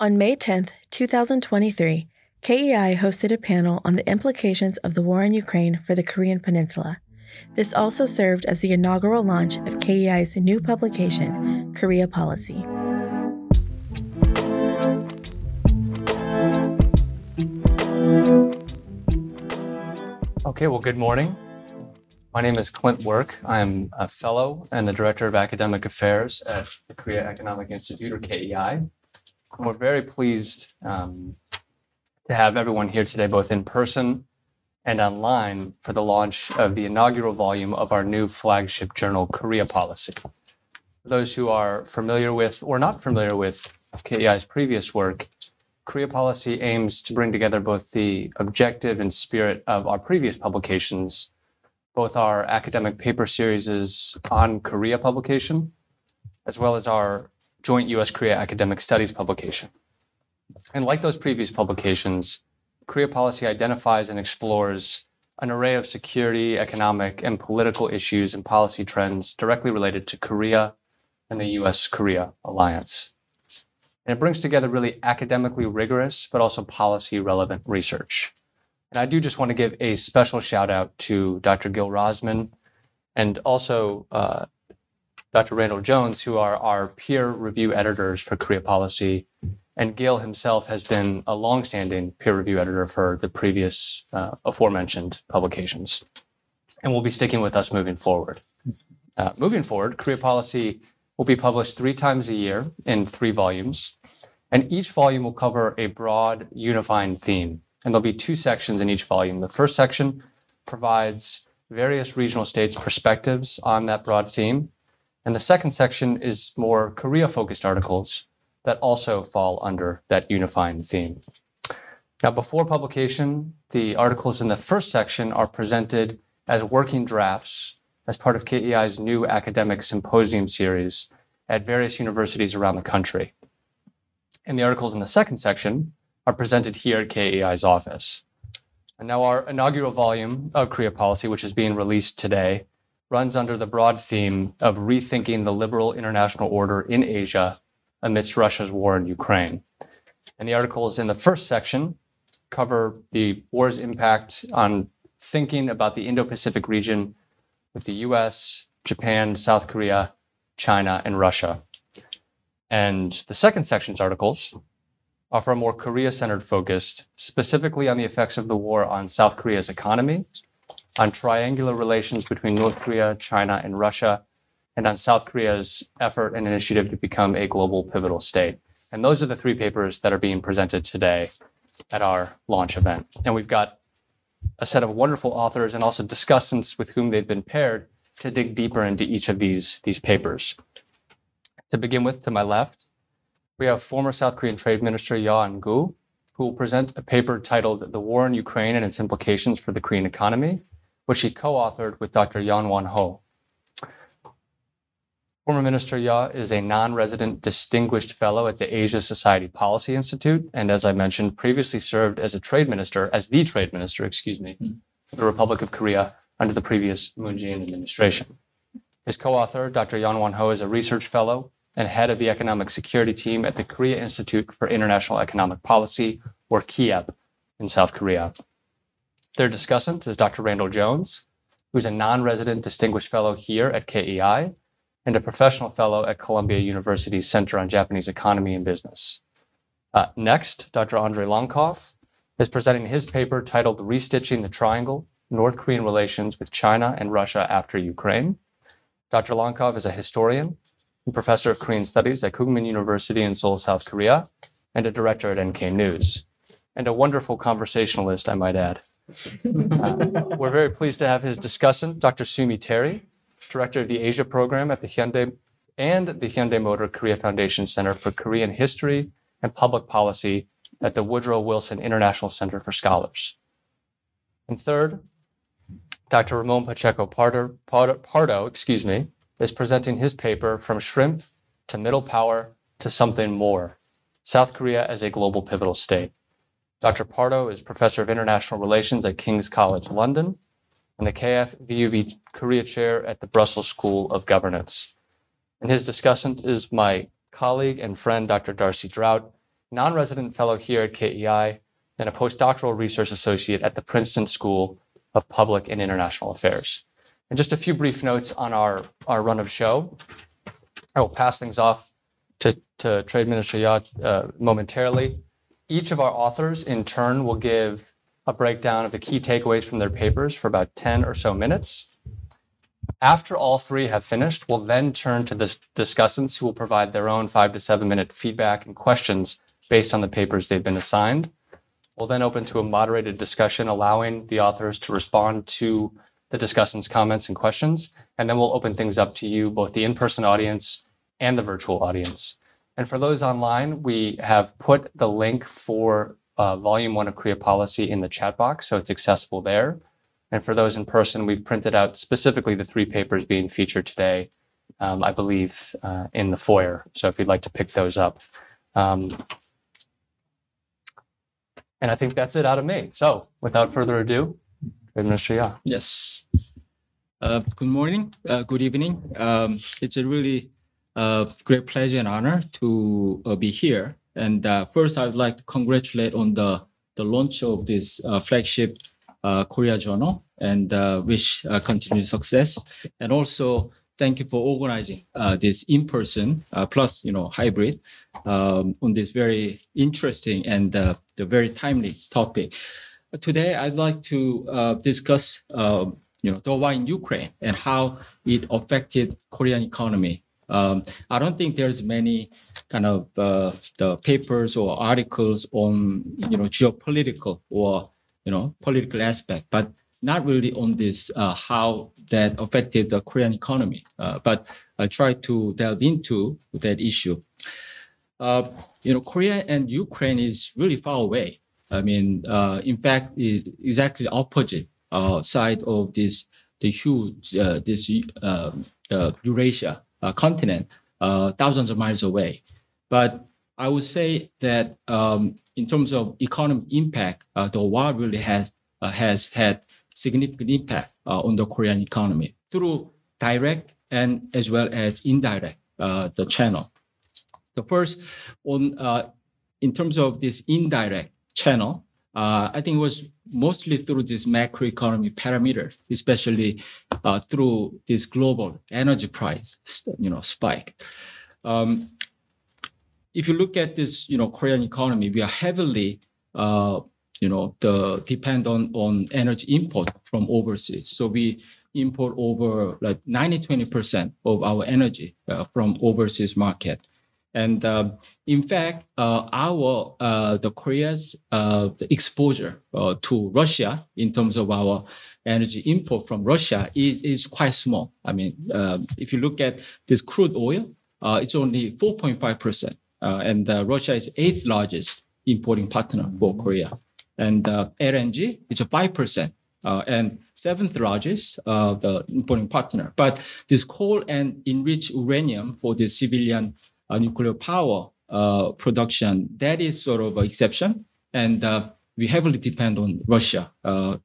On May 10, 2023, KEI hosted a panel on the implications of the war in Ukraine for the Korean Peninsula. This also served as the inaugural launch of KEI's new publication, Korea Policy. Okay, well, good morning. My name is Clint Work. I'm a fellow and the director of academic affairs at the Korea Economic Institute, or KEI. We're very pleased um, to have everyone here today, both in person and online, for the launch of the inaugural volume of our new flagship journal, Korea Policy. For those who are familiar with or not familiar with KEI's previous work, Korea Policy aims to bring together both the objective and spirit of our previous publications, both our academic paper series on Korea publication, as well as our joint US Korea academic studies publication. And like those previous publications, Korea Policy identifies and explores an array of security, economic, and political issues and policy trends directly related to Korea and the US Korea alliance. And it brings together really academically rigorous, but also policy relevant research. And I do just want to give a special shout out to Dr. Gil Rozman and also uh, Dr. Randall Jones, who are our peer review editors for Korea Policy. And Gil himself has been a longstanding peer review editor for the previous uh, aforementioned publications and will be sticking with us moving forward. Uh, moving forward, Korea Policy will be published three times a year in three volumes. And each volume will cover a broad, unifying theme. And there'll be two sections in each volume. The first section provides various regional states' perspectives on that broad theme. And the second section is more Korea focused articles that also fall under that unifying theme. Now, before publication, the articles in the first section are presented as working drafts as part of KEI's new academic symposium series at various universities around the country. And the articles in the second section are presented here at KEI's office. And now our inaugural volume of Korea Policy, which is being released today, runs under the broad theme of rethinking the liberal international order in Asia amidst Russia's war in Ukraine. And the articles in the first section cover the war's impact on thinking about the Indo Pacific region with the US, Japan, South Korea, China, and Russia. And the second section's articles offer a more Korea centered focus, specifically on the effects of the war on South Korea's economy, on triangular relations between North Korea, China, and Russia, and on South Korea's effort and initiative to become a global pivotal state. And those are the three papers that are being presented today at our launch event. And we've got a set of wonderful authors and also discussants with whom they've been paired to dig deeper into each of these, these papers. To begin with, to my left, we have former South Korean Trade Minister Yeo Han-koo, who will present a paper titled The War in Ukraine and Its Implications for the Korean Economy, which he co authored with Dr. Yeon Won Ho. Former Minister Yeo is a non resident distinguished fellow at the Asia Society Policy Institute, and as I mentioned, previously served as a trade minister, as the trade minister, excuse me, for the Republic of Korea under the previous Moon Jae-in administration. His co-author, Dr. Yeon Won Ho, is a research fellow and head of the economic security team at the Korea Institute for International Economic Policy, or KIEP, in South Korea. Their discussant is Dr. Randall Jones, who's a non-resident distinguished fellow here at KEI and a professional fellow at Columbia University's Center on Japanese Economy and Business. Uh, next, Dr. Andrei Lankov is presenting his paper titled Restitching the Triangle North Korean Relations with China and Russia After Ukraine. Dr. Lonkov is a historian and professor of Korean Studies at Kookmin University in Seoul, South Korea, and a director at NK News, and a wonderful conversationalist, I might add. Uh, we're very pleased to have his discussant, Dr. Sue Mi Terry, director of the Asia program at the Hyundai and the Hyundai Motor Korea Foundation Center for Korean History and Public Policy at the Woodrow Wilson International Center for Scholars. And third, Dr. Ramon Pacheco Pardo, Pardo, excuse me, is presenting his paper From Shrimp to Middle Power to Something More South Korea as a Global Pivotal State. Dr. Pardo is Professor of International Relations at King's College London and the KF VUB Korea Chair at the Brussels School of Governance. And his discussant is my colleague and friend, Dr. Darcie Draudt, non resident fellow here at KEI, and a postdoctoral research associate at the Princeton School of Public and International Affairs. And just a few brief notes on our, our run of show. I will pass things off to, to Trade Minister Yeo uh, momentarily. Each of our authors, in turn, will give a breakdown of the key takeaways from their papers for about 10 or so minutes. After all three have finished, we'll then turn to the discussants who will provide their own five to seven minute feedback and questions based on the papers they've been assigned. We'll then open to a moderated discussion, allowing the authors to respond to the discussants' comments and questions. And then we'll open things up to you, both the in person audience and the virtual audience. And for those online, we have put the link for uh, Volume 1 of Korea Policy in the chat box, so it's accessible there. And for those in person, we've printed out specifically the three papers being featured today, um, I believe, uh, in the foyer. So if you'd like to pick those up. Um, and I think that's it out of me. So without further ado, Minister Yeo. Yes. Uh, good morning, uh, good evening. Um, it's a really uh, great pleasure and honor to uh, be here. And uh, first, I'd like to congratulate on the, the launch of this uh, flagship uh, Korea Journal and uh, wish continued success. And also, thank you for organizing this in-person plus, you know, hybrid um, on this very interesting and the very timely topic. Today, I'd like to discuss, uh, you know, the war in Ukraine and how it affected Korean economy. Um, I don't think there's many kind of uh, the papers or articles on, you know, geopolitical or you know, political aspect, but not really on this uh, how that affected the Korean economy. Uh, but I try to delve into that issue. Uh, you know, Korea and Ukraine is really far away. I mean, uh, in fact, it, exactly opposite uh, side of this the huge this Eurasia continent, thousands of miles away. But I would say that um, in terms of economic impact, uh, the war really has uh, has had significant impact uh, on the Korean economy through direct and as well as indirect uh, the channel. The first on uh, in terms of this indirect channel, uh, I think it was mostly through this macroeconomic parameter, especially through this global energy price, you know, spike. Um, if you look at this, you know, Korean economy, we are heavily, uh, you know, the depend on on energy import from overseas. So we import over like 90, 20% of our energy uh, from overseas market. And uh, in fact, uh, our uh, the Korea's the exposure to Russia in terms of our energy import from Russia is, is quite small. I mean, uh, if you look at this crude oil, it's only 4.5 percent and Russia is eighth largest importing partner for Korea. And uh, LNG is a 5%. Uh, and seventh largest uh, the importing partner. But this coal and enriched uranium for the civilian nuclear power production, that is sort of an exception. And we heavily depend on Russia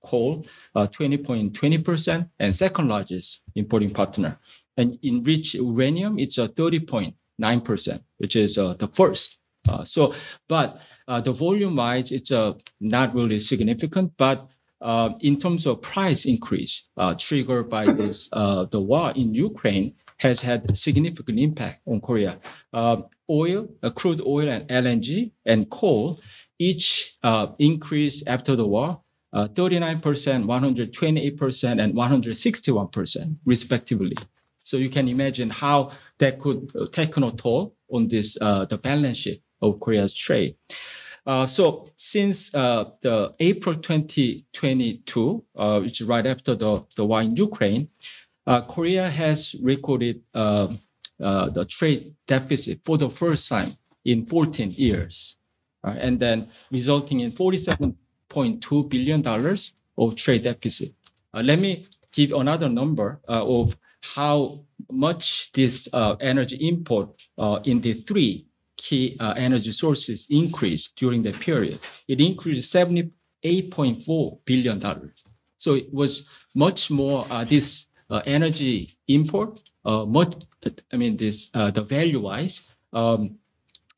coal, 20.20%, and second largest importing partner. And enriched uranium, it's a 30.9%. which is uh, the first. Uh, so, but uh, the volume wise, it's uh, not really significant, but uh, in terms of price increase uh, triggered by this, uh, the war in Ukraine has had significant impact on Korea. Uh, oil, uh, crude oil and LNG and coal each uh, increased after the war, uh, 39%, 128%, and 161% respectively. So you can imagine how that could uh, take a toll on this uh, the balance sheet of Korea's trade. Uh, so since uh, the April 2022, uh, which is right after the, the war in Ukraine, Korea has recorded um, the trade deficit for the first time in 14 years, and then resulting in 47.2 billion dollars of trade deficit. let me give another number of how much this uh, energy import uh, in the three key uh, energy sources increased during that period. It increased $78.4 billion. So it was much more uh, this uh, energy import, uh, much, I mean, this the value wise um,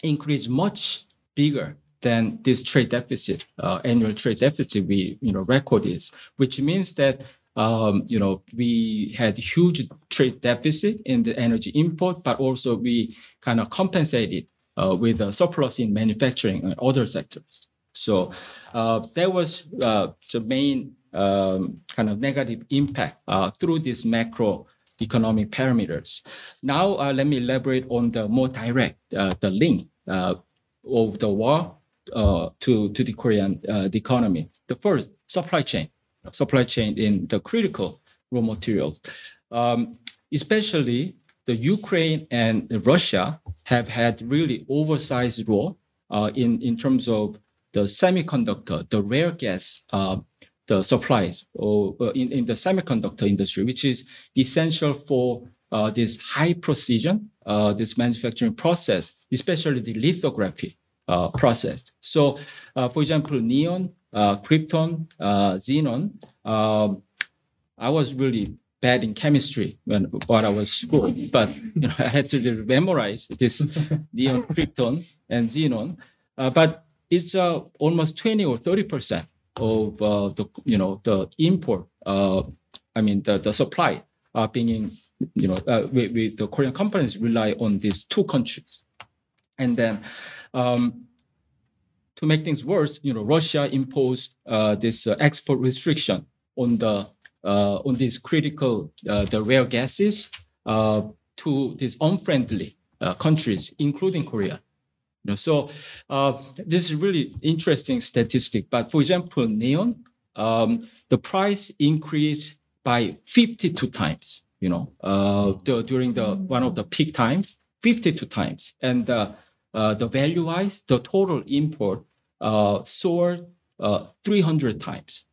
increased much bigger than this trade deficit, uh, annual trade deficit we you know record is, which means that um, you know we had huge trade deficit in the energy import, but also we kind of compensated uh, with a surplus in manufacturing and other sectors. So uh, that was uh, the main um, kind of negative impact uh, through these macro economic parameters. Now uh, let me elaborate on the more direct, uh, the link uh, of the war uh, to, to the Korean uh, the economy. The first, supply chain, supply chain in the critical raw materials. Um, especially the Ukraine and Russia have had really oversized role uh, in, in terms of the semiconductor, the rare gas the supplies or uh, in, in the semiconductor industry, which is essential for uh, this high precision, uh, this manufacturing process, especially the lithography uh, process. So, uh, for example, neon, uh, krypton, xenon. Um, I was really bad in chemistry when while I was school, but you know I had to memorize this neon, krypton, and xenon. but it's almost 20 or 30 percent of uh, the you know the import uh, I mean the, the supply uh, being you know uh, the Korean companies rely on these two countries. And then um, to make things worse you know Russia imposed uh, this uh, export restriction on the uh, on these critical uh, the rare gases uh, to these unfriendly uh, countries including Korea know, so uh, this is really interesting statistic. But for example, neon, um, the price increased by 52 times. You know, uh, the, during the one of the peak times, 52 times, and uh, the value wise, the total import uh, soared uh, 300 times.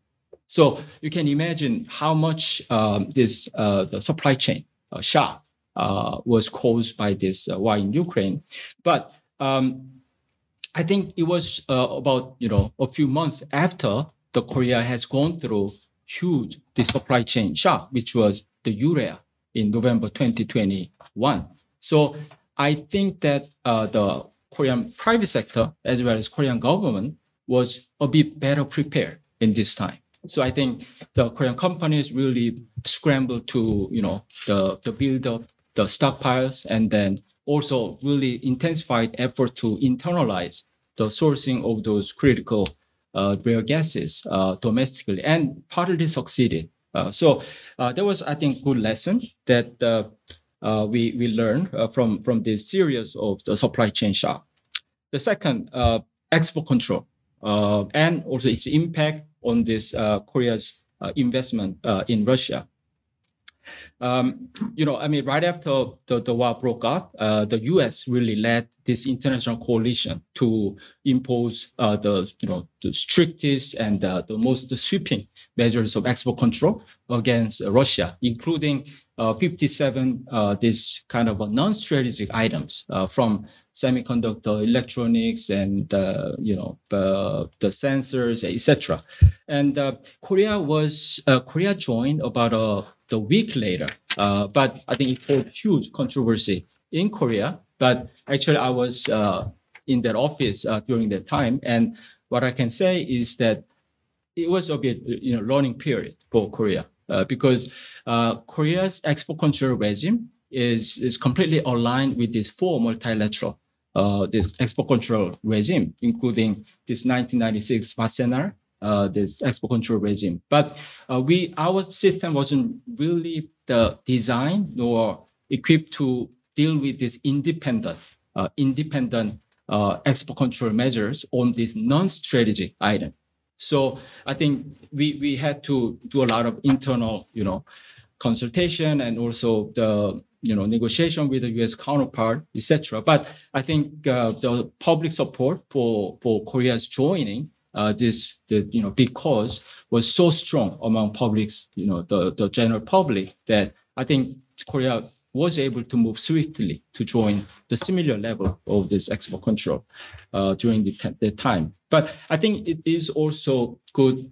So you can imagine how much um, this uh, the supply chain shock was caused by this war in Ukraine. But um, I think it was uh, about you know a few months after the Korea has gone through huge the supply chain shock, which was the urea in November 2021. So I think that uh, the Korean private sector as well as Korean government was a bit better prepared in this time. So I think the Korean companies really scrambled to you know the the build up the stockpiles and then also really intensified effort to internalize the sourcing of those critical uh, rare gases uh, domestically and partly succeeded. Uh, so uh, that was, I think, good lesson that uh, uh, we, we learned from, from this series of the supply chain shock. The second, export control and also its impact on this Korea's investment in Russia. Um, you know, I mean, right after the, the war broke out, uh, the U.S. really led this international coalition to impose uh, the you know the strictest and uh, the most sweeping measures of export control against Russia, including uh, 57 uh, this kind of non-strategic items uh, from semiconductor electronics and uh, you know the, the sensors etc and uh, korea was uh, korea joined about a the week later. Uh, but I think it caused huge controversy in Korea. But actually, I was uh, in that office uh, during that time, and what I can say is that it was a bit, you know, learning period for Korea uh, because uh, Korea's export control regime is is completely aligned with this four multilateral uh, this export control regime, including this 1996 Wassenaar uh, this export control regime. But uh, we our system wasn't really the design nor equipped to deal with this independent uh, independent uh, export control measures on this non-strategic item. So I think we we had to do a lot of internal you know consultation and also the you know negotiation with the U.S. counterpart, etc. But I think uh, the public support for for Korea's joining uh, this the you know because was so strong among publics you know the the general public that I think Korea was able to move swiftly to join the similar level of this export control uh, during the, the time. But I think it is also good,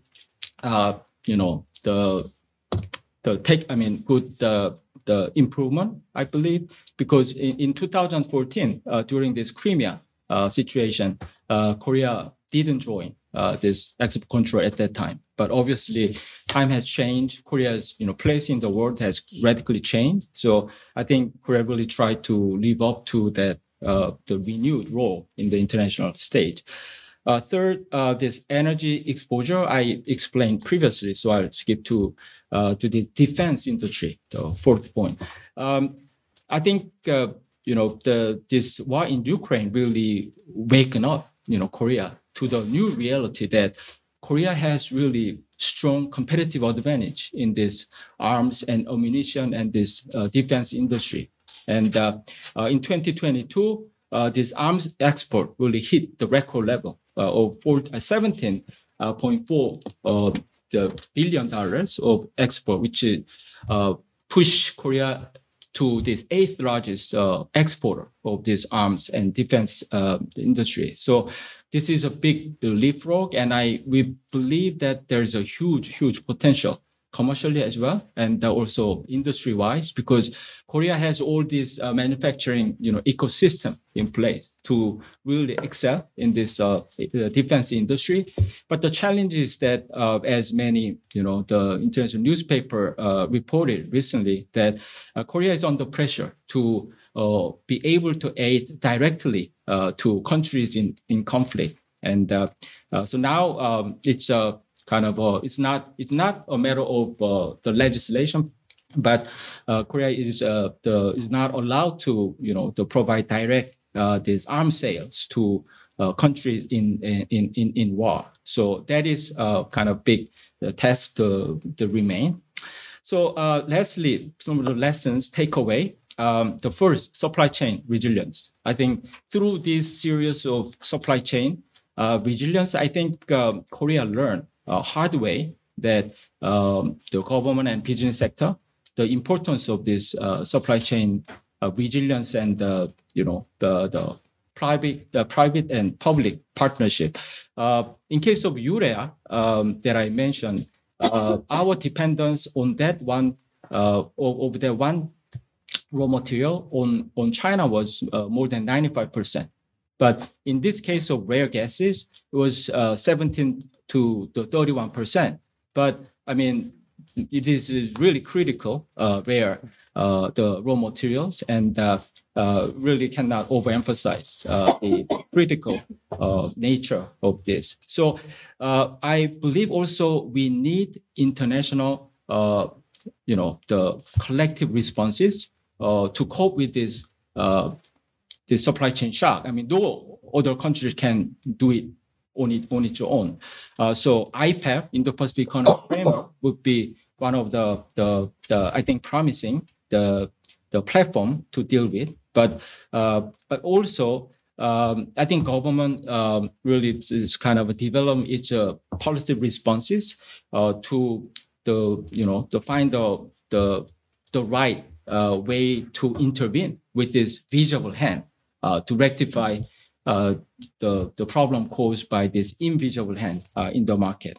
uh, you know, the the take. I mean, good the the improvement. I believe because in, in 2014 uh, during this Crimea uh, situation, uh, Korea didn't join uh, this export control at that time. But obviously, time has changed. Korea's you know place in the world has radically changed. So I think Korea really tried to live up to that uh, the renewed role in the international stage. Uh, third, uh, this energy exposure I explained previously, so I'll skip to uh, to the defense industry, the fourth point. Um, I think uh, you know the this war in Ukraine really waken up you know Korea to the new reality that Korea has really strong competitive advantage in this arms and ammunition and this uh, defense industry. And uh, uh, in 2022, uh, this arms export really hit the record level uh, of 17.4 the billion dollars of export, which uh, push Korea to this eighth largest uh, exporter of these arms and defense uh, industry. So this is a big leapfrog, and I we believe that there is a huge, huge potential commercially as well, and also industry-wise, because Korea has all this uh, manufacturing, you know, ecosystem in place to really excel in this uh, defense industry. But the challenge is that, uh, as many, you know, the international newspaper uh, reported recently, that uh, Korea is under pressure to be able to aid directly to countries in, in conflict. And so now um, it's a kind of uh, it's not it's not a matter of uh, the legislation but uh, Korea is uh, the, is not allowed to you know to provide direct uh, these arms sales to uh, countries in, in in in war. So that is kind of big test to, to remain. So lastly, some of the lessons takeaway. Um, the first, supply chain resilience. I think through this series of supply chain resilience, I think um, Korea learned uh, hard way that um, the government and business sector, the importance of this uh, supply chain uh, resilience and you know the the private the private and public partnership. in case of urea um, that I mentioned, our dependence on that one of, of that one raw material on, on China was uh, more than 95%. But in this case of rare gases, it was uh, 17 to the 31%. But I mean, it is really critical uh, where uh, the raw materials and uh, uh really cannot overemphasize the critical nature of this. So I believe also we need international, you know, the collective responses to cope with this the supply chain shock. I mean, no other countries can do it on, it, on its own. Uh, so IPEF, Indo-Pacific Economic Framework, would be one of the, the, the I think, promising the, the platform to deal with. But, uh, but also, um, I think government um, really is kind of develop its uh, policy responses uh, to the, you know, to find the, the, the right uh, way to intervene with this visible hand uh, to rectify uh, the, the problem caused by this invisible hand uh, in the market.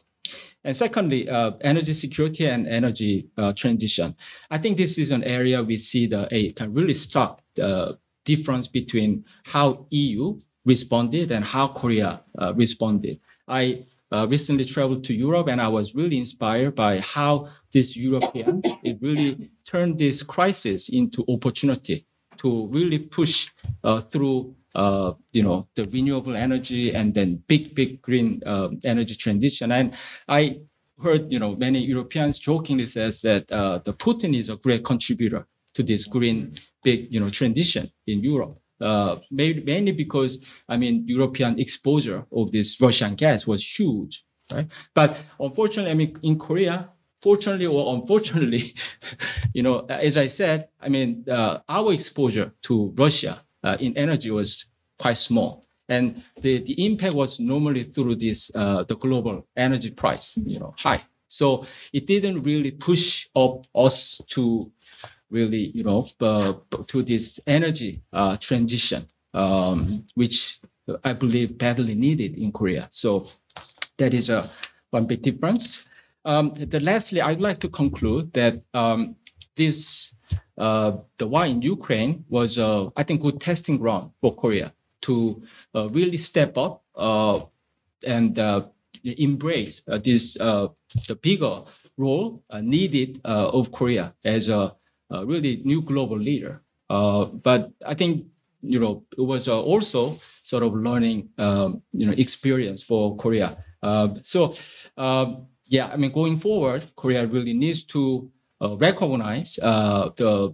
And secondly, uh, energy security and energy uh, transition. I think this is an area we see the a can really stark the difference between how EU responded and how Korea responded. I uh, recently traveled to Europe and I was really inspired by how this European it really turned this crisis into opportunity to really push through uh, you know, the renewable energy and then big, big green uh, energy transition. And I heard, you know, many Europeans jokingly says that uh, the Putin is a great contributor to this green big, you know, transition in Europe. Uh, mainly because I mean European exposure of this Russian gas was huge, right? But unfortunately, I mean in Korea, fortunately or unfortunately, you know, as I said, I mean uh, our exposure to Russia uh, in energy was quite small. And the, the impact was normally through this uh, the global energy price, you know, high. So it didn't really push up us to really, you know, uh, to this energy uh, transition, um, which I believe badly needed in Korea. So that is a one big difference. Um, the lastly, I'd like to conclude that um, this uh, the war in Ukraine was, uh, I think, good testing ground for Korea to uh, really step up uh, and uh, embrace uh, this uh, the bigger role uh, needed uh, of Korea as a, a really new global leader. Uh, but I think you know it was uh, also sort of learning um, you know experience for Korea. Uh, so um, yeah, I mean going forward, Korea really needs to uh, recognize uh, the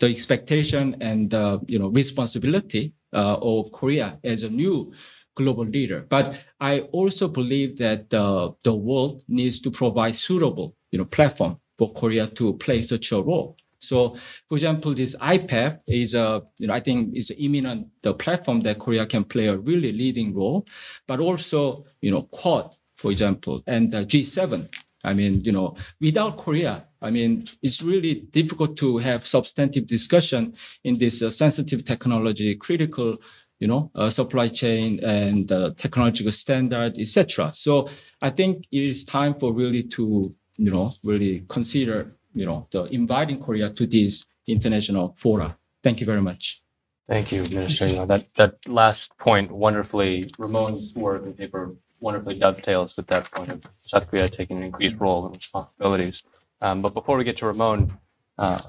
the expectation and uh, you know responsibility uh, of Korea as a new global leader. But I also believe that uh, the world needs to provide suitable you know platform for Korea to play such a role. So, for example, this IPEF is a, you know, I think is imminent the platform that Korea can play a really leading role, but also, you know, Quad, for example, and the G7. I mean, you know, without Korea, I mean, it's really difficult to have substantive discussion in this uh, sensitive technology, critical, you know, uh, supply chain and uh, technological standard, etc. So I think it is time for really to, you know, really consider you know, the inviting Korea to these international fora. Thank you very much. Thank you, Minister. You know, that, that last point wonderfully, Ramon's work and paper wonderfully dovetails with that point of South Korea taking an increased role and responsibilities. Um, but before we get to Ramon, uh,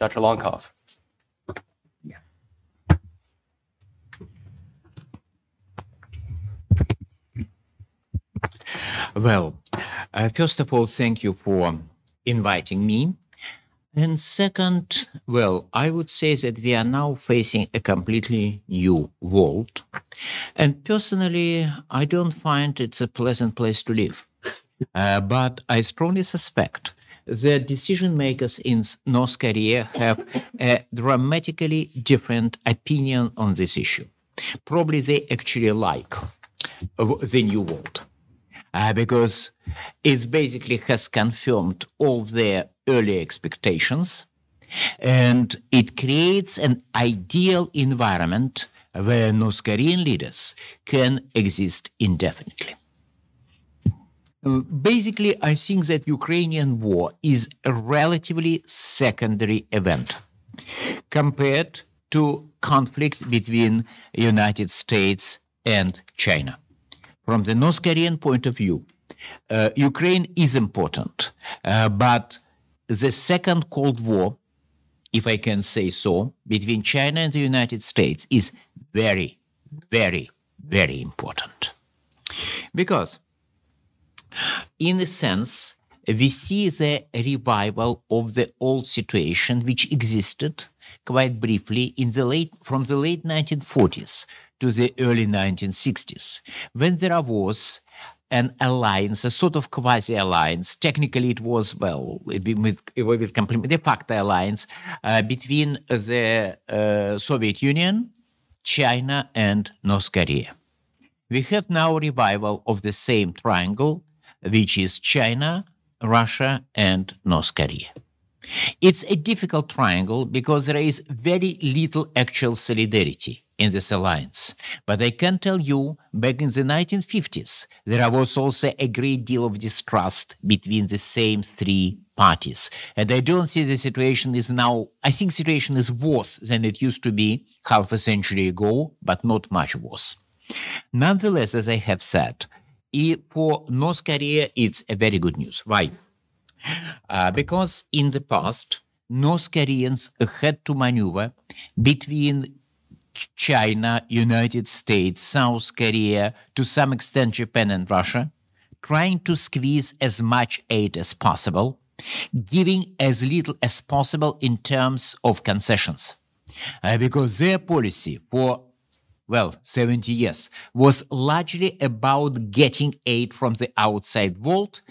Dr. Lankov. Well, uh, first of all, thank you for inviting me. And second, well, I would say that we are now facing a completely new world. And personally, I don't find it's a pleasant place to live. Uh, but I strongly suspect the decision makers in North Korea have a dramatically different opinion on this issue. Probably they actually like the new world uh, because it basically has confirmed all their early expectations and it creates an ideal environment where North Korean leaders can exist indefinitely. Uh, Basically, I think that Ukrainian war is a relatively secondary event compared to conflict between United States and China. From the North Korean point of view, uh, Ukraine is important, uh, but the second Cold War, if I can say so, between China and the United States is very, very, very important. Because, in a sense, we see the revival of the old situation which existed quite briefly in the late from the late 1940s to the early 1960s, when there was an alliance, a sort of quasi alliance. Technically, it was, well, it with, it was with de facto alliance uh, between the uh, Soviet Union, China, and North Korea. We have now revival of the same triangle, which is China, Russia, and North Korea. It's a difficult triangle because there is very little actual solidarity in this alliance. But I can tell you, back in the 1950s, there was also a great deal of distrust between the same three parties. And I don't see the situation is now, I think situation is worse than it used to be half a century ago, but not much worse. Nonetheless, as I have said, for North Korea, it's a very good news. Why? Uh, because in the past, North Koreans had to maneuver between China, United States, South Korea, to some extent Japan and Russia, trying to squeeze as much aid as possible, giving as little as possible in terms of concessions. Uh, because their policy for well, 70 years, was largely about getting aid from the outside world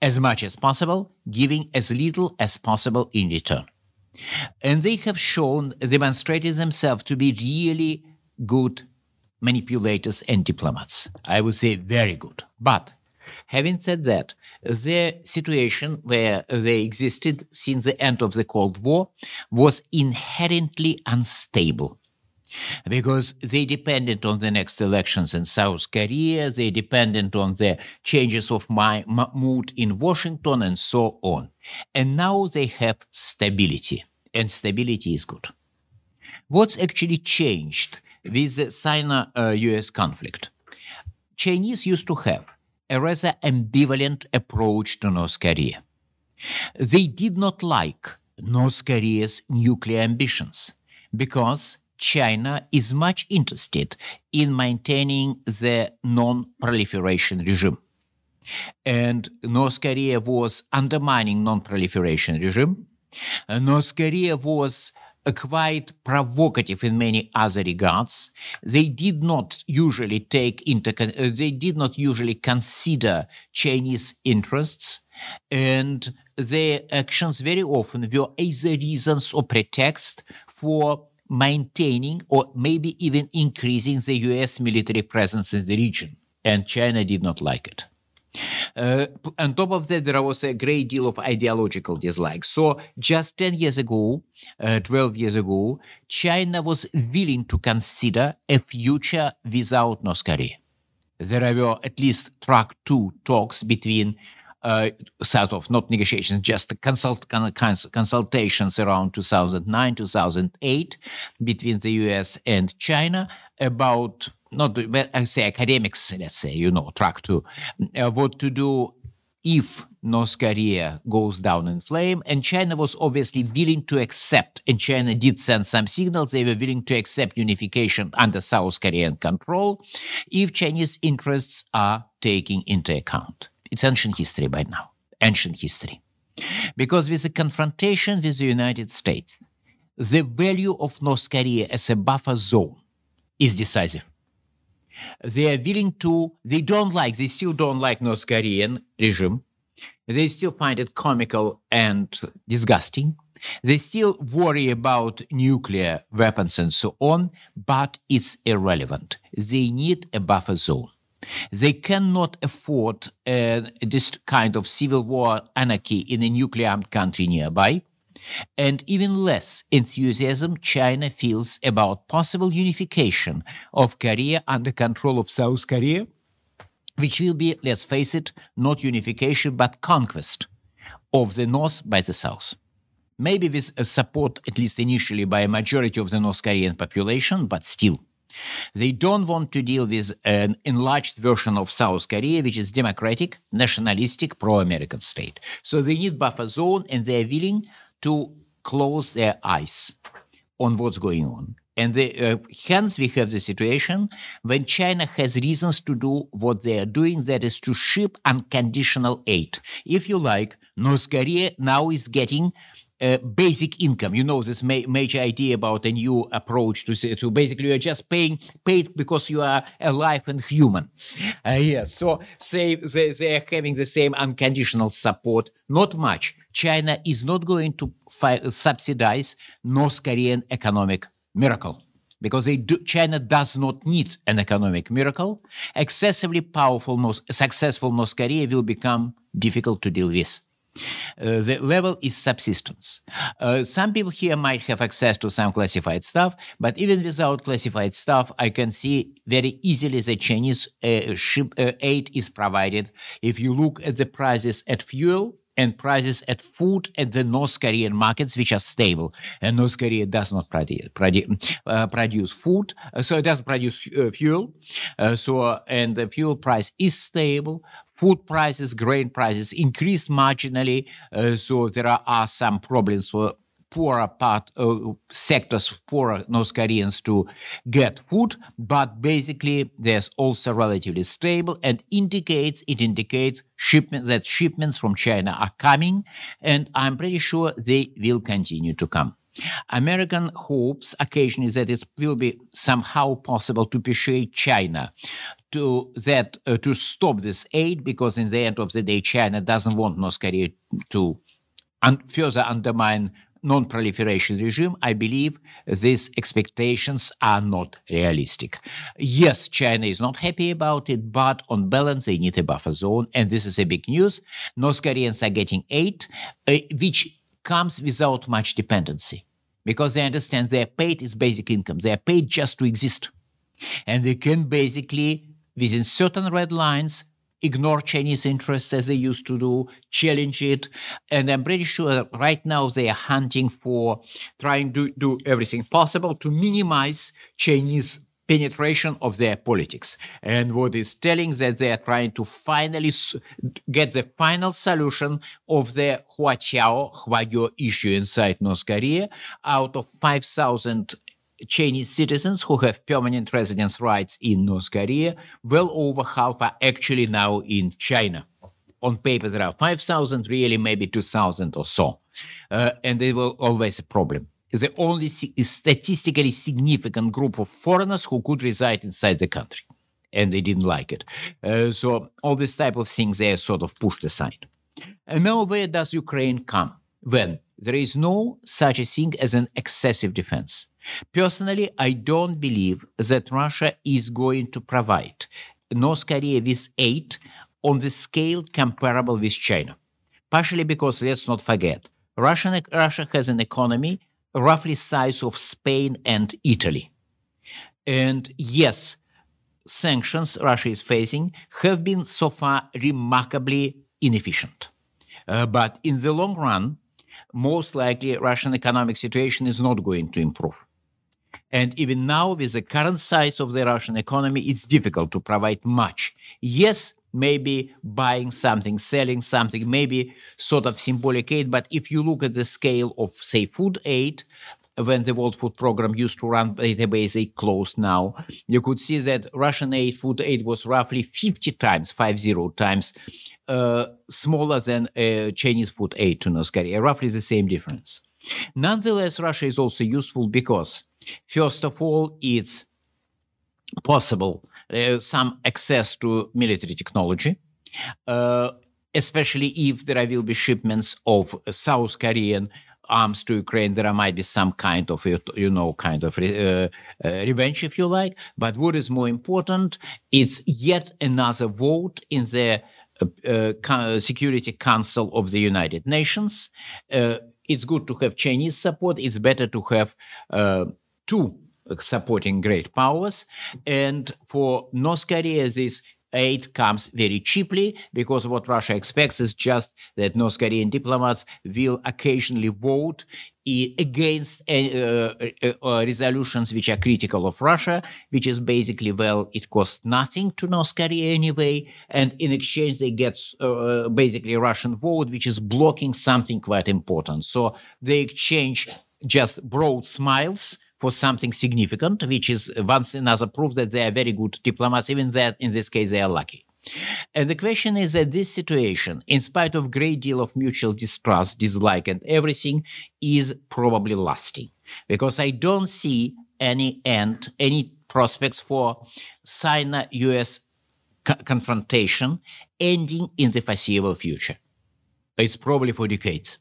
as much as possible, giving as little as possible in return. And they have shown, demonstrated themselves to be really good manipulators and diplomats. I would say very good. But having said that, the situation where they existed since the end of the Cold War was inherently unstable because they depended on the next elections in South Korea, they depended on the changes of my, mood in Washington, and so on. And now they have stability, and stability is good. What's actually changed with the Sino-US uh, conflict, Chinese used to have a rather ambivalent approach to North Korea. They did not like North Korea's nuclear ambitions because China is much interested in maintaining the non proliferation regime. And North Korea was undermining non proliferation regime. North Korea was quite provocative in many other regards. They did not usually take into uh, they did not usually consider Chinese interests, and their actions very often were either reasons or pretext for maintaining or maybe even increasing the US military presence in the region. And China did not like it. Uh, on top of that, there was a great deal of ideological dislike. So, just 10 years ago, uh, 12 years ago, China was willing to consider a future without North Korea. There were at least track two talks between uh, sort of not negotiations, just consult, consultations around 2009, 2008 between the US and China about not I say academics, let's say, you know, track to uh, what to do if North Korea goes down in flame. And China was obviously willing to accept, and China did send some signals, they were willing to accept unification under South Korean control if Chinese interests are taken into account. It's ancient history by now, ancient history. Because with the confrontation with the United States, the value of North Korea as a buffer zone is decisive. They are willing to, they don't like, they still don't like North Korean regime. They still find it comical and disgusting. They still worry about nuclear weapons and so on, but it's irrelevant. They need a buffer zone. They cannot afford uh, this kind of civil war anarchy in a nuclear armed country nearby. And even less enthusiasm China feels about possible unification of Korea under control of South Korea, which will be, let's face it, not unification but conquest of the North by the South. Maybe with support, at least initially, by a majority of the North Korean population, but still. They don't want to deal with an enlarged version of South Korea, which is democratic, nationalistic, pro-American state. So they need buffer zone, and they are willing to close their eyes on what's going on. And the, uh, hence, we have the situation when China has reasons to do what they are doing, that is to ship unconditional aid. If you like, North Korea now is getting uh, basic income. You know this ma- major idea about a new approach to to basically you're just paying paid because you are alive and human. Uh, yes, so say they, they are having the same unconditional support. Not much. China is not going to fi- subsidize North Korean economic miracle because do, China does not need an economic miracle. Excessively powerful, North, successful North Korea will become difficult to deal with. Uh, the level is subsistence. Uh, some people here might have access to some classified stuff, but even without classified stuff, I can see very easily that Chinese uh, ship, uh, aid is provided. If you look at the prices at fuel, and prices at food at the North Korean markets, which are stable. And North Korea does not produce, produ- uh, produce food, uh, so it doesn't produce fuel. So, and the fuel price is stable food prices, grain prices increased marginally. Uh, so there are, some problems for poorer part uh, sectors, poorer North Koreans to get food, but basically there's also relatively stable and indicates it indicates shipment that shipments from China are coming, and I'm pretty sure they will continue to come. American hopes occasionally that it will be somehow possible to persuade China to that uh, to stop this aid because in the end of the day China doesn't want North Korea to un- further undermine non-proliferation regime, I believe these expectations are not realistic. Yes, China is not happy about it, but on balance, they need a buffer zone, and this is a big news. North Koreans are getting aid, uh, which comes without much dependency because they understand they are paid is basic income. They are paid just to exist. And they can basically, within certain red lines, ignore Chinese interests as they used to do, challenge it. And I'm pretty sure right now they are hunting for trying to do everything possible to minimize Chinese penetration of their politics. And what is telling that they are trying to finally get the final solution of the Huaqiao Huayo issue inside North Korea out of 5,000 Chinese citizens who have permanent residence rights in North Korea. Well over half are actually now in China. On paper, there are 5,000, really, maybe 2,000 or so. Uh, and they were always a problem the only statistically significant group of foreigners who could reside inside the country and they didn't like it. Uh, so all these type of things they are sort of pushed aside. And now where does ukraine come? When there is no such a thing as an excessive defense. Personally i don't believe that russia is going to provide north korea with aid on the scale comparable with china partially because let's not forget Russia, Russia has an economy roughly size of Spain and Italy. And yes, sanctions Russia is facing have been so far remarkably inefficient. Uh, but in the long run, most likely Russian economic situation is not going to improve. And even now, with the current size of the Russian economy, it's difficult to provide much. Yes, maybe buying something, selling something, maybe sort of symbolic aid. But if you look at the scale of, say, food aid, when the World Food Program used to run database, they closed now. You could see that Russian aid, food aid, was roughly 50 times, five zero times uh, smaller than uh, Chinese food aid to North Korea, roughly the same difference. Nonetheless, Russia is also useful because, first of all, it's possible some access to military technology, uh, especially if there will be shipments of South Korean arms to Ukraine. There might be some kind of, you know, kind of uh, revenge, if you like. But what is more important, it's yet another vote in the uh, Security Council of the United Nations. Uh, it's good to have Chinese support. It's better to have uh, two supporting great powers. And for North Korea, this aid comes very cheaply because what Russia expects is just that North Korean diplomats will occasionally vote against uh, uh, uh, resolutions which are critical of Russia, which is basically, well, it costs nothing to North Korea anyway, and in exchange they get uh, basically a Russian vote, which is blocking something quite important. So they exchange just broad smiles for something significant, which is once another proof that they are very good diplomats, even that in this case they are lucky. And the question is that this situation, in spite of great deal of mutual distrust, dislike, and everything, is probably lasting. Because I don't see any end, any prospects for Sino-US co- confrontation ending in the foreseeable future. It's probably for decades.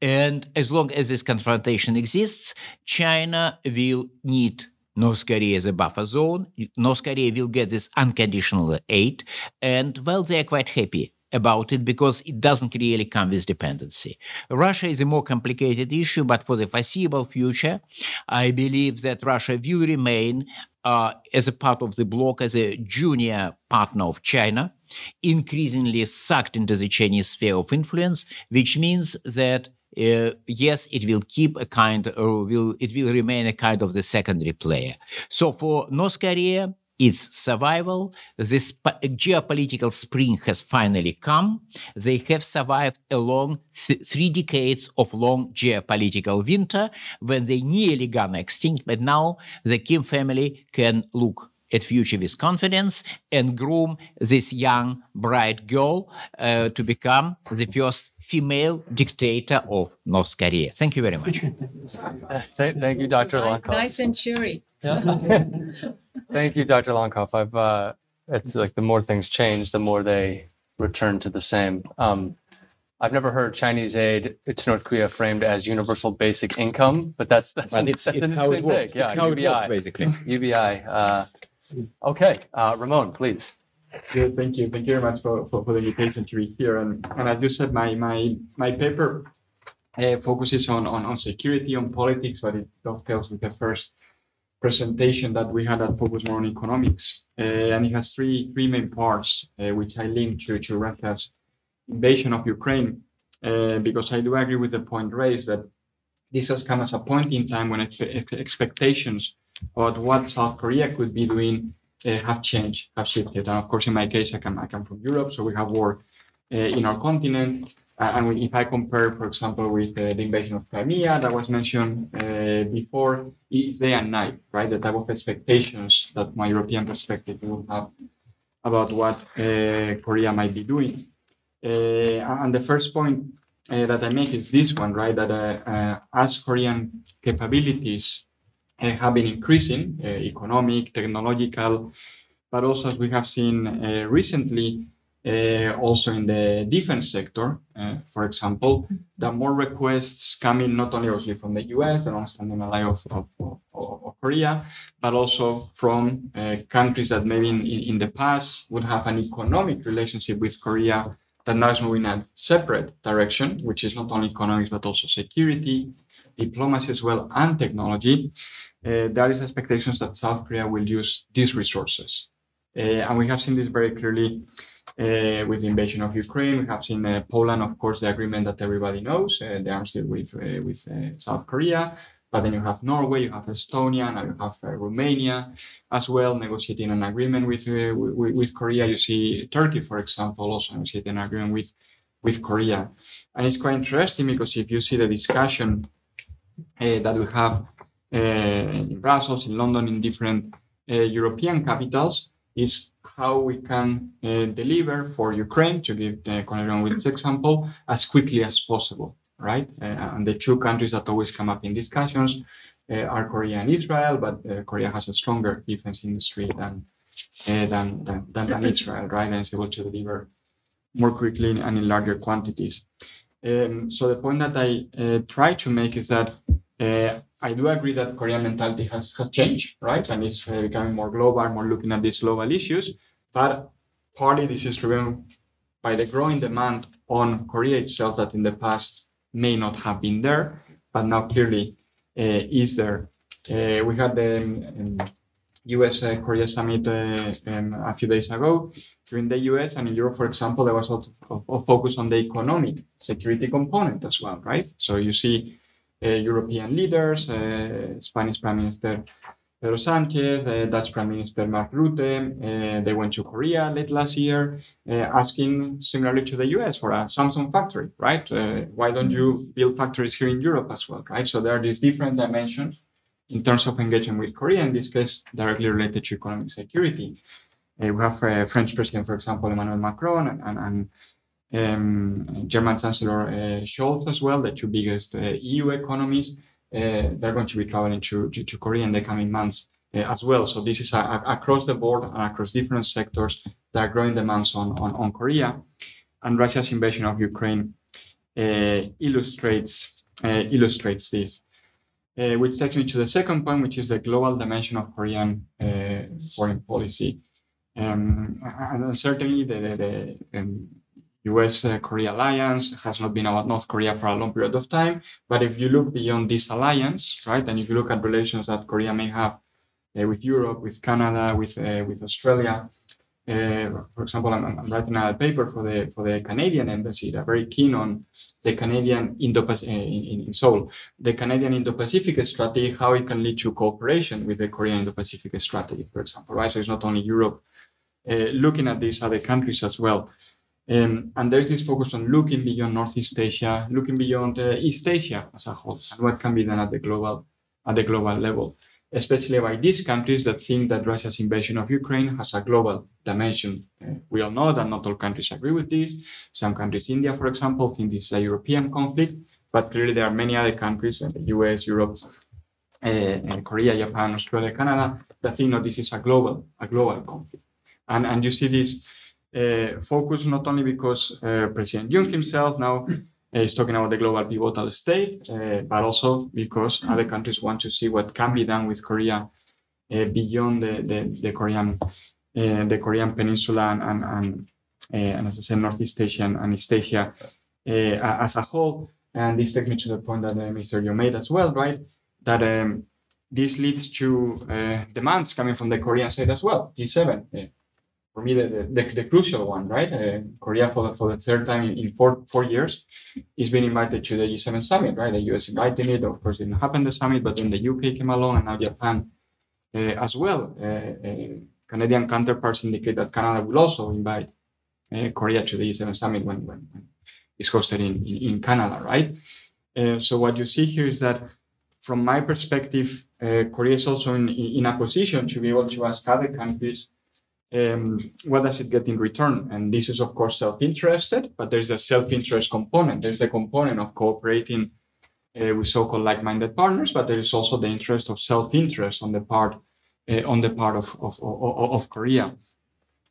And as long as this confrontation exists, China will need North Korea as a buffer zone. North Korea will get this unconditional aid. And well, they're quite happy about it because it doesn't really come with dependency. Russia is a more complicated issue, but for the foreseeable future, I believe that Russia will remain uh, as a part of the bloc, as a junior partner of China, increasingly sucked into the Chinese sphere of influence, which means that uh, yes, it will keep a kind, or will it will remain a kind of the secondary player. So for North Korea, its survival, this geopolitical spring has finally come. They have survived a long th- three decades of long geopolitical winter when they nearly gone extinct, but now the Kim family can look at future with confidence and groom this young, bright girl uh, to become the first female dictator of North Korea. Thank you very much. thank, thank, you, Dr. Lankov. Nice and cheery. thank you, Dr. Lankov. I've uh, it's like the more things change, the more they return to the same. Um, I've never heard Chinese aid to North Korea framed as universal basic income, but that's that's, an, it's, that's it's an how it works. Yeah, it's how UBI, it works, basically. UBI. Uh, Okay, uh, Ramon, please. Good, thank you. Thank you very much for, for, for the invitation to be here. And, and as you said, my my my paper uh, focuses on, on on security, on politics, but it dovetails with the first presentation that we had that focused more on economics. Uh, and it has three three main parts, uh, which I link to to Russia's invasion of Ukraine, uh, because I do agree with the point raised that this has come as a point in time when ex- expectations about what South Korea could be doing uh, have changed, have shifted. And of course, in my case, I come, I come from Europe, so we have war uh, in our continent. Uh, and if I compare, for example, with uh, the invasion of Crimea that was mentioned uh, before, it's day and night, right? The type of expectations that my European perspective will have about what uh, Korea might be doing. and the first point that I make is this one, right? That as Korean capabilities have been increasing, economic, technological, but also as we have seen recently, uh, also in the defense sector, uh, for example, the more requests coming not only obviously from the US, the long-standing ally of, of, of, of, Korea, but also from uh, countries that maybe in, in the past would have an economic relationship with Korea that now is moving in a separate direction, which is not only economics, but also security, diplomacy as well, and technology. Uh, there is expectations that South Korea will use these resources. Uh, and we have seen this very clearly uh, with the invasion of Ukraine. We have seen uh, Poland, of course, the agreement that everybody knows. Uh, they are still with uh, with South Korea. But then you have Norway, you have Estonia, now you have uh, Romania as well, negotiating an agreement with, with, with Korea. You see Turkey, for example, also negotiating an agreement with with Korea, and it's quite interesting because if you see the discussion that we have in Brussels, in London, in different European capitals, is how we can uh, deliver for Ukraine, to give the Colin with this example, as quickly as possible, right? Uh, and the two countries that always come up in discussions uh, are Korea and Israel, but uh, Korea has a stronger defense industry than, than, than, than, Israel, right? And is able to deliver more quickly and in larger quantities. Um, so the point that I try to make is that I do agree that Korean mentality has, has changed, right? And it's uh, becoming more global, more looking at these global issues. But partly this is driven by the growing demand on Korea itself that in the past may not have been there, but now clearly uh, is there. Uh, we had the um, US uh, Korea summit um, a few days ago. Here in the US and in Europe, for example, there was a focus on the economic security component as well, right? So you see uh, European leaders, uh, Spanish Prime Minister Pedro Sanchez, uh, Dutch Prime Minister Mark Rutte, they went to Korea late last year, asking similarly to the US for a Samsung factory, right? why don't you build factories here in Europe as well, right? So there are these different dimensions in terms of engaging with Korea, in this case, directly related to economic security. Uh, we have uh, French President, for example, Emmanuel Macron, and, and, um, German Chancellor uh, Scholz as well, the two biggest uh, EU economies. Uh, they're going to be traveling to, to, to Korea in the coming months as well. So this is a, a, across the board and across different sectors that are growing demands on, on, on Korea. And Russia's invasion of Ukraine illustrates illustrates this. Uh, which takes me to the second point, which is the global dimension of Korean uh, foreign policy. Um, and certainly the, the, the um, US uh, alliance has not been about North Korea for a long period of time. But if you look beyond this alliance, right, and if you look at relations that Korea may have uh, with Europe, with Canada, with uh, with Australia, uh, for example, I'm, I'm, writing a paper for the for the Canadian embassy. They're very keen on the Canadian Indo uh, in, in Seoul, the Canadian Indo-Pacific strategy, how it can lead to cooperation with the Korean Indo-Pacific strategy, for example, right? So it's not only Europe uh, looking at these other countries as well. Um, and there's this focus on looking beyond Northeast Asia, looking beyond uh, East Asia as a whole, and what can be done at the global at the global level, especially by these countries that think that Russia's invasion of Ukraine has a global dimension. Uh, we all know that not all countries agree with this. Some countries, India, for example, think this is a European conflict, but clearly there are many other countries, uh, the US, Europe, uh, Korea, Japan, Australia, Canada, that think that this is a global a global conflict. And and you see this uh, focus not only because uh, President Yoon himself now is talking about the global pivotal state, uh, but also because other countries want to see what can be done with Korea beyond the, the, the Korean the Korean Peninsula and, and, and, and, as I said, Northeast Asia and East Asia as a whole. And this takes me to the point that Mr. Yeo made as well, right? That um, this leads to uh, demands coming from the Korean side as well, G7 for me, the, the, the crucial one, right? Uh, Korea, for the, for the third time in, four, four years, is being invited to the G7 summit, right? The US invited it. Of course, it didn't happen the summit, but then the UK came along and now Japan uh, as well. Uh, uh, Canadian counterparts indicate that Canada will also invite Korea to the G7 summit when, when, when it's hosted in, in, in Canada, right? so what you see here is that from my perspective, uh, Korea is also in, in a position to be able to ask other countries, um, what does it get in return? And this is, of course, self-interested, but there's a self-interest component. There's a component of cooperating uh, with so-called like-minded partners, but there is also the interest of self-interest on the part uh, on the part of of, of, of Korea.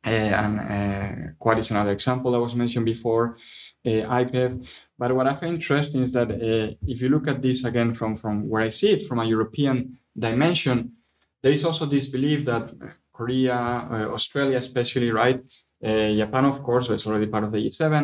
Uh, and uh, is another example that was mentioned before, uh, IPEF. But what I find interesting is that uh, if you look at this again from, from where I see it, from a European dimension, there is also this belief that Korea, uh, Australia, especially, right? Uh, Japan, of course, is already part of the G7.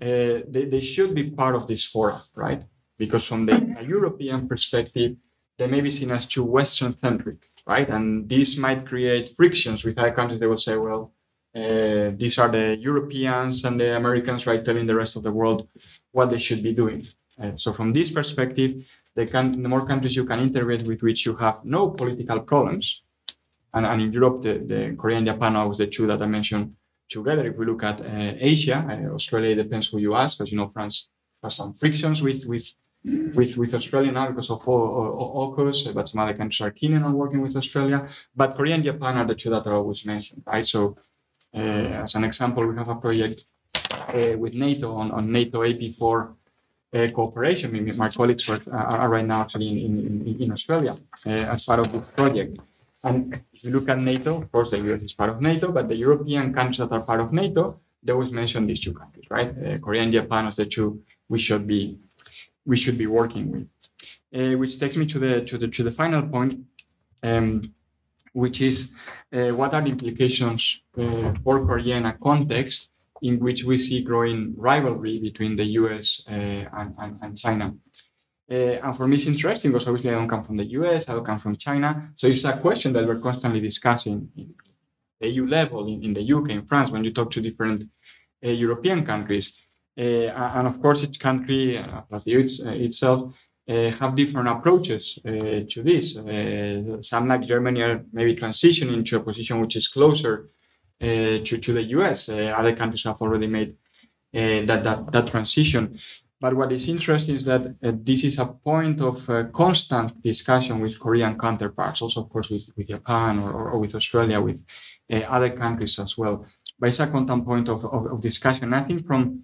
Uh, they, they should be part of this forum, right? Because from the European perspective, they may be seen as too Western centric, right? And this might create frictions with other countries. They will say, well, uh, these are the Europeans and the Americans, right, telling the rest of the world what they should be doing. Uh, so from this perspective, the, can, the more countries you can integrate with which you have no political problems, and, and in Europe, the, the Korea and Japan are the two that I mentioned together. If we look at uh, Asia, uh, Australia depends who you ask, because you know France has some frictions with with with with Australia now because of AUKUS, but some other countries are keen on working with Australia. But Korea and Japan are the two that are always mentioned, right? So, uh, as an example, we have a project uh, with NATO on, on NATO AP4 uh, cooperation. My colleagues work, are right now actually in, in, in Australia as part of this project. And if you look at NATO, of course, the US is part of NATO, but the European countries that are part of NATO, they always mention these two countries, right? Uh, Korea and Japan as the two we should be we should be working with. Uh, which takes me to the to the to the final point, um, which is uh, what are the implications for Korea in a context in which we see growing rivalry between the US uh, and, and, and, China. Uh, and for me, it's interesting because obviously I don't come from the US, I don't come from China. So it's a question that we're constantly discussing in the EU level, in, in the UK, in France, when you talk to different uh, European countries. Uh, and of course, each country, uh, plus the EU uh, itself, have different approaches to this. some, like Germany, are maybe transitioning to a position which is closer uh, to, to the US. Uh, other countries have already made uh, that, that, that transition. But what is interesting is that this is a point of constant discussion with Korean counterparts, also, of course, with, with Japan or, or, with Australia, with other countries as well. But it's a constant point of, of, of discussion. I think from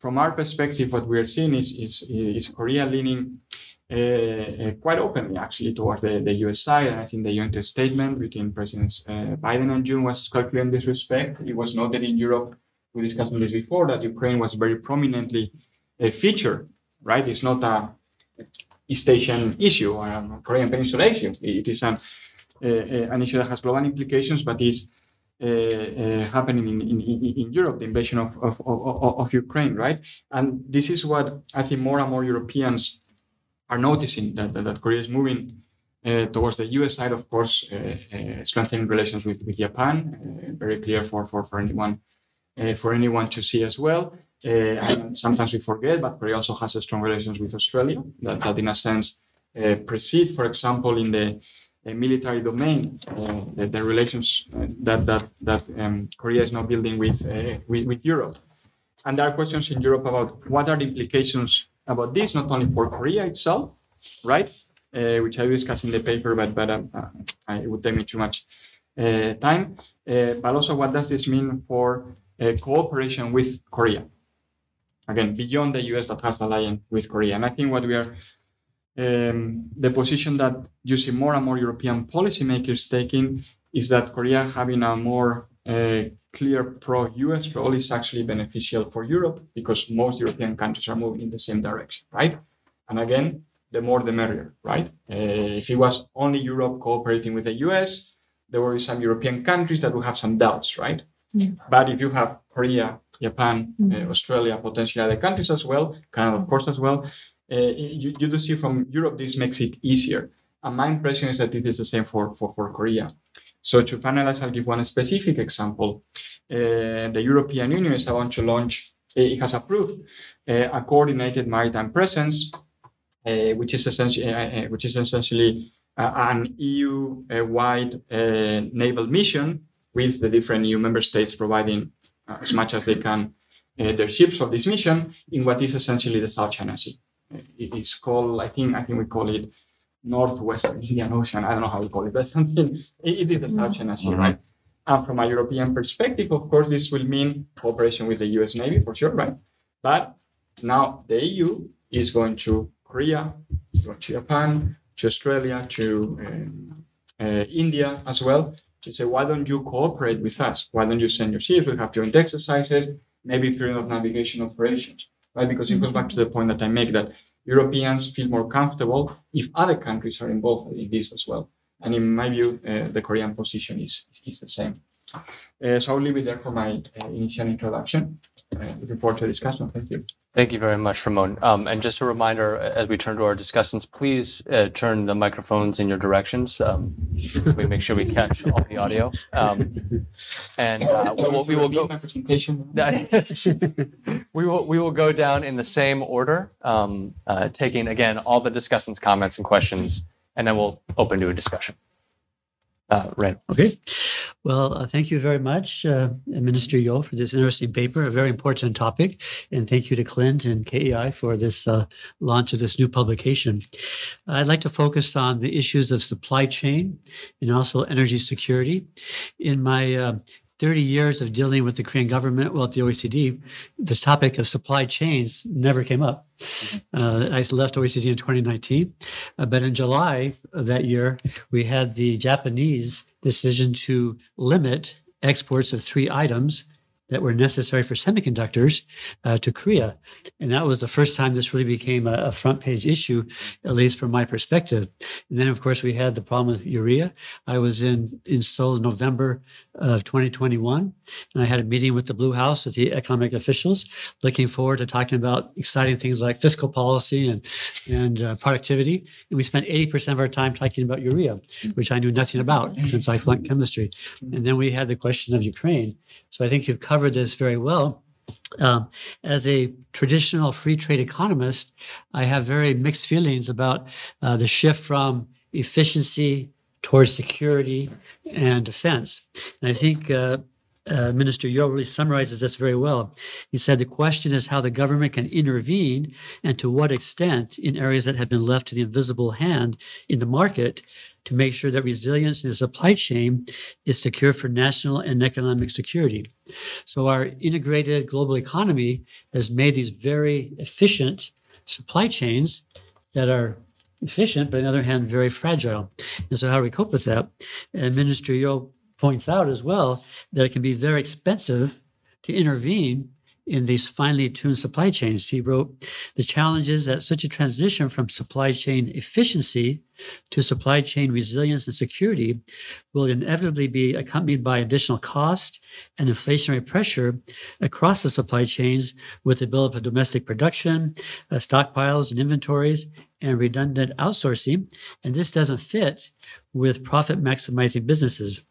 from our perspective, what we are seeing is, is, is Korea leaning uh, uh, quite openly actually towards the, the US side. And I think the joint statement between Presidents uh, Biden and Yoon was quite clear in this respect. It was noted in Europe, we discussed this before, that Ukraine was very prominently featured, right? It's not a East Asian issue or a Korean Peninsula issue. It is an, an issue that has global implications, but is uh, uh, happening in, in, in Europe, the invasion of, of, of, of, Ukraine, right? And this is what I think more and more Europeans are noticing that, that, that Korea is moving uh, towards the US side, of course, uh, uh, strengthening relations with, with Japan, uh, very clear for, for, for anyone uh, for anyone to see as well. Uh, and sometimes we forget, but Korea also has strong relations with Australia that, that in a sense precede, for example, in the military domain, the, the, relations that that that um, Korea is now building with, with with Europe. And there are questions in Europe about what are the implications about this, not only for Korea itself, right? Uh, which I discuss in the paper, but but um, uh, it would take me too much uh, time. Uh, but also, what does this mean for uh, cooperation with Korea? Again, beyond the U.S. that has alliance with Korea, and I think what we are um, the position that you see more and more European policymakers taking is that Korea having a more uh, clear pro-US role is actually beneficial for Europe because most European countries are moving in the same direction, right? And again, the more the merrier, right? Uh, if it was only Europe cooperating with the US, there were some European countries that would have some doubts, right? Mm. But if you have Korea, Japan, mm. uh, Australia, potentially other countries as well, Canada, of course, as well, uh, you, you do see from Europe, this makes it easier. And my impression is that it is the same for, for, for Korea. So to finalize, I'll give one specific example. Uh, the European Union is about to launch, uh, it has approved uh, a coordinated maritime presence, uh, which is essentially, which is essentially an EU-wide uh, naval mission with the different EU member states providing as much as they can uh, their ships for this mission in what is essentially the South China Sea. It's called, I think, I think we call it Northwestern Indian Ocean. I don't know how we call it, but something. It is the South China Sea, mm-hmm. right? And from a European perspective, of course, this will mean cooperation with the U.S. Navy for sure, right? But now the EU is going to Korea, to Japan, to Australia, to um, uh, India as well to say, why don't you cooperate with us? Why don't you send your ships? We have joint exercises, maybe freedom of navigation operations, right? Because it goes back to the point that I make that Europeans feel more comfortable if other countries are involved in this as well. And in my view, uh, the Korean position is, is the same. Uh, so I'll leave it there for my uh, initial introduction. Uh, looking forward to the discussion. Thank you. Thank you very much, Ramon. Um, and just a reminder, as we turn to our discussants, please uh, turn the microphones in your directions. Um, we make sure we catch all the audio. Um, and uh, we will, we will go. we will go down in the same order, uh, taking again all the discussants' comments and questions, and then we'll open to a discussion. Uh, Ren. Okay. Well, uh, thank you very much, uh, Minister Yeo, for this interesting paper, a very important topic. And thank you to Clint and KEI for this uh, launch of this new publication. I'd like to focus on the issues of supply chain and also energy security. In my uh, 30 years of dealing with the Korean government, well, at the OECD, the topic of supply chains never came up. Uh, I left OECD in 2019, uh, but in July of that year, we had the Japanese decision to limit exports of three items that were necessary for semiconductors uh, to Korea. And that was the first time this really became a, a, front page issue, at least from my perspective. And then, of course, we had the problem with urea. I was in, in Seoul in November of 2021, and I had a meeting with the Blue House with the economic officials, looking forward to talking about exciting things like fiscal policy and, and uh, productivity. And we spent 80% of our time talking about urea, which I knew nothing about since I flunked chemistry. And then we had the question of Ukraine. So I think you've covered this very well. Um, as a traditional free trade economist, I have very mixed feelings about uh, the shift from efficiency towards security and defense. And I think uh, uh, Minister Yeo really summarizes this very well. He said the question is how the government can intervene and to what extent in areas that have been left to the invisible hand in the market to make sure that resilience in the supply chain is secure for national and economic security. So, our integrated global economy has made these very efficient supply chains that are efficient, but on the other hand, very fragile. And so, how do we cope with that? And Minister Yeo points out as well that it can be very expensive to intervene in these finely tuned supply chains. He wrote, The challenge is that such a transition from supply chain efficiency to supply chain resilience and security will inevitably be accompanied by additional cost and inflationary pressure across the supply chains with the buildup of domestic production, uh, stockpiles and inventories, and redundant outsourcing. And this doesn't fit with profit maximizing businesses.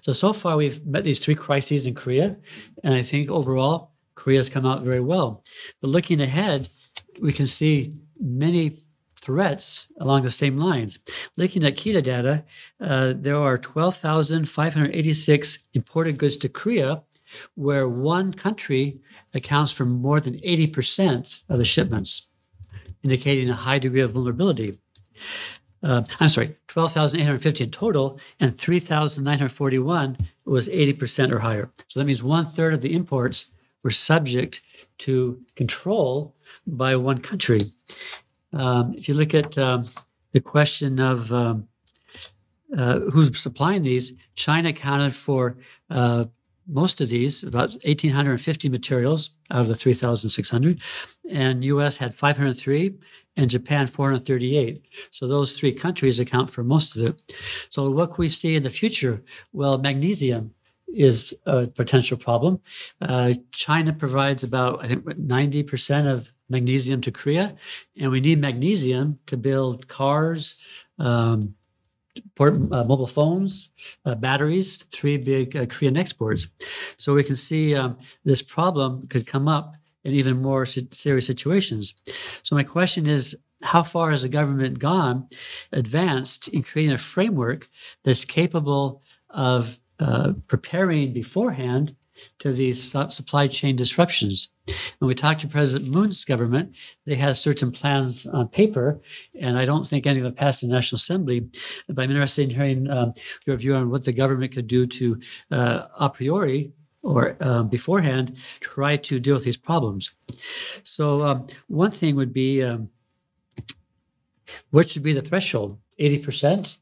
So, so far we've met these three crises in Korea. And I think overall, Korea's come out very well. But looking ahead, we can see many threats along the same lines. Looking at KITA data, uh, there are 12,586 imported goods to Korea, where one country accounts for more than 80% of the shipments, indicating a high degree of vulnerability. Uh, I'm sorry, 12,850 in total, and 3,941 was 80% or higher. So that means one third of the imports were subject to control by one country. Um, if you look at um, the question of um, uh, who's supplying these, China accounted for uh, most of these, about 1,850 materials out of the 3,600, and U.S. had 503, and Japan 438. So those three countries account for most of it. So what we see in the future? Well, magnesium is a potential problem. Uh, China provides about, I think, 90% of magnesium to Korea, and we need magnesium to build cars, um, port, uh, mobile phones, uh, batteries, three big uh, Korean exports. So we can see um, this problem could come up in even more serious situations. So my question is, how far has the government gone, advanced in creating a framework that's capable of uh, preparing beforehand to these supply chain disruptions. When we talked to President Moon's government, they had certain plans on paper, and I don't think any of them passed the National Assembly. But I'm interested in hearing um, your view on what the government could do to, uh, a priori or um, beforehand, try to deal with these problems. So, um, one thing would be um, what should be the threshold? 80%?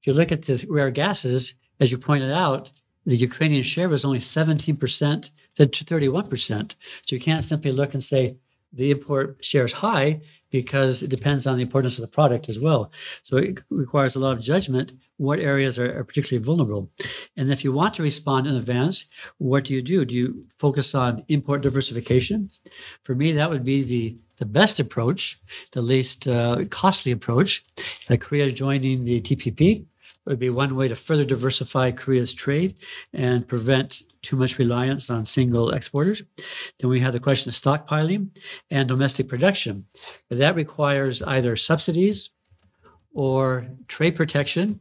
If you look at the rare gases, as you pointed out, the Ukrainian share was only 17% to 31%. So you can't simply look and say the import share is high because it depends on the importance of the product as well. So it requires a lot of judgment what areas are, are, particularly vulnerable. And if you want to respond in advance, what do you do? Do you focus on import diversification? For me, that would be the the best approach, the least uh, costly approach. Uh, Korea joining the TPP would be one way to further diversify Korea's trade and prevent too much reliance on single exporters. Then we have the question of stockpiling and domestic production. But that requires either subsidies or trade protection,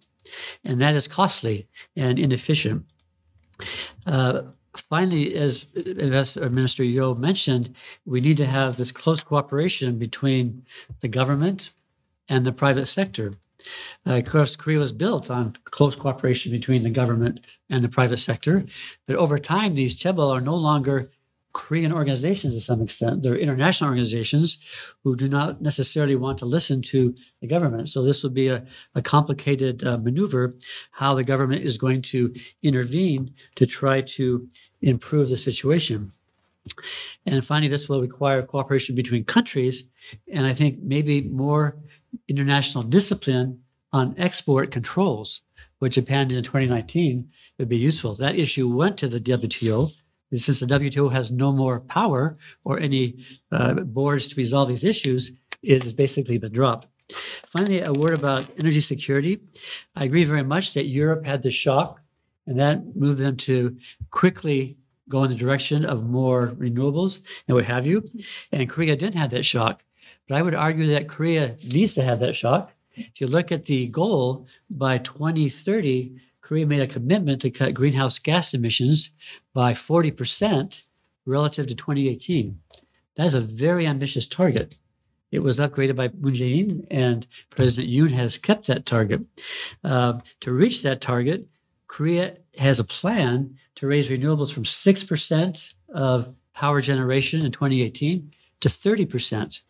and that is costly and inefficient. Uh, finally, as Minister Yeo mentioned, we need to have this close cooperation between the government and the private sector. Uh, of course, Korea was built on close cooperation between the government and the private sector. But over time, these chaebol are no longer Korean organizations to some extent. They're international organizations who do not necessarily want to listen to the government. So this would be a, a complicated uh, maneuver how the government is going to intervene to try to improve the situation. And finally, this will require cooperation between countries. And I think maybe more international discipline on export controls, which Japan did in 2019, would be useful. That issue went to the WTO. Since the WTO has no more power or any uh, boards to resolve these issues, it has basically been dropped. Finally, a word about energy security. I agree very much that Europe had the shock, and that moved them to quickly go in the direction of more renewables and what have you. And Korea didn't have that shock. But I would argue that Korea needs to have that shock. If you look at the goal by 2030, Korea made a commitment to cut greenhouse gas emissions by 40% relative to 2018. That is a very ambitious target. It was upgraded by Moon Jae-in, and President Yoon has kept that target. Uh, to reach that target, Korea has a plan to raise renewables from 6% of power generation in 2018 to 30%.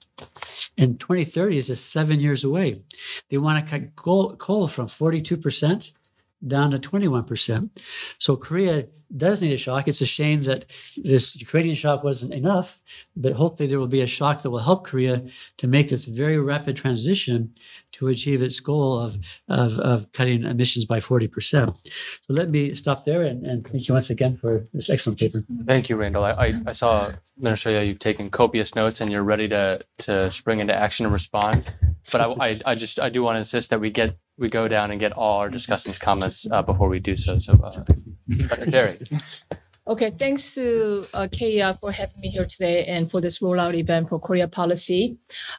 And 2030 is just seven years away. They want to cut coal, coal from 42% down to 21%. So Korea does need a shock. It's a shame that this Ukrainian shock wasn't enough, but hopefully there will be a shock that will help Korea to make this very rapid transition to achieve its goal of, of, of cutting emissions by 40%. So let me stop there and, and thank you once again for this excellent paper. Thank you, Randall. I, I, I saw, Minister, yeah, you've taken copious notes and you're ready to, to spring into action and respond. But I, I, I just, I do want to insist that we get we go down and get all our discussants' comments uh, before we do so. So, uh, Dr. Terry. Okay, thanks to uh, KEI for having me here today and for this rollout event for Korea policy,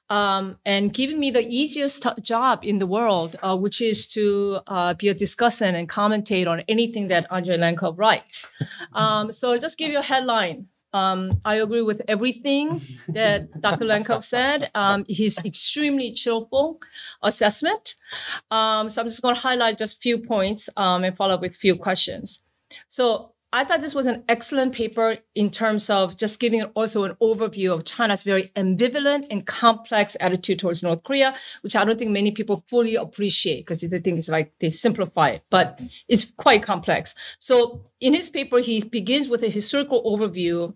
um, and giving me the easiest t- job in the world, uh, which is to uh, be a discussant and commentate on anything that Andrei Lankov writes. Um, so, I'll just give you a headline. Um, I agree with everything that Dr. Lankov said. Um, his extremely cheerful assessment. Um, so I'm just going to highlight just a few points um, and follow up with a few questions. So I thought this was an excellent paper in terms of just giving also an overview of China's very ambivalent and complex attitude towards North Korea, which I don't think many people fully appreciate because they think it's like they simplify it, but it's quite complex. So in his paper, he begins with a historical overview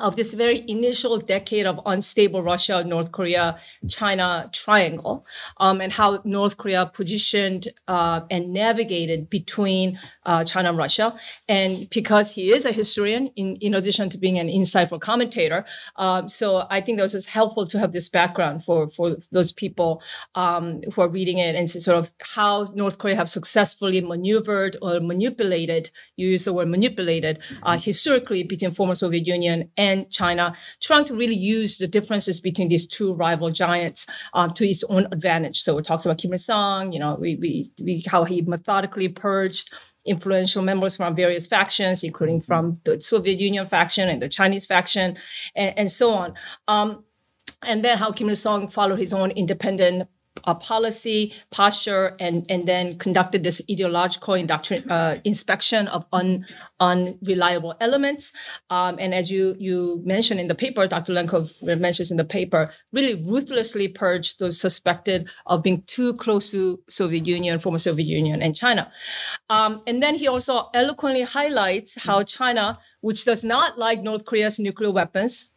of this very initial decade of unstable Russia, North Korea, China triangle, um, and how North Korea positioned uh, and navigated between uh, China and Russia. And because he is a historian, in, in addition to being an insightful commentator, um, so I think that was just helpful to have this background for, for those people um, who are reading it and sort of how North Korea have successfully maneuvered or manipulated, you use the word manipulated, uh, historically between former Soviet Union and China, trying to really use the differences between these two rival giants um, to its own advantage. So it talks about Kim Il Sung, you know, we, we, we how he methodically purged influential members from various factions, including from the Soviet Union faction and the Chinese faction, and, and so on. Um, and then how Kim Il Sung followed his own independent uh, policy posture and and then conducted this ideological uh, inspection of un, unreliable elements. Um, and as you you mentioned in the paper dr Lankov mentions in the paper really ruthlessly purged those suspected of being too close to soviet union former soviet union and china. Um, and then he also eloquently highlights how china which does not like north korea's nuclear weapons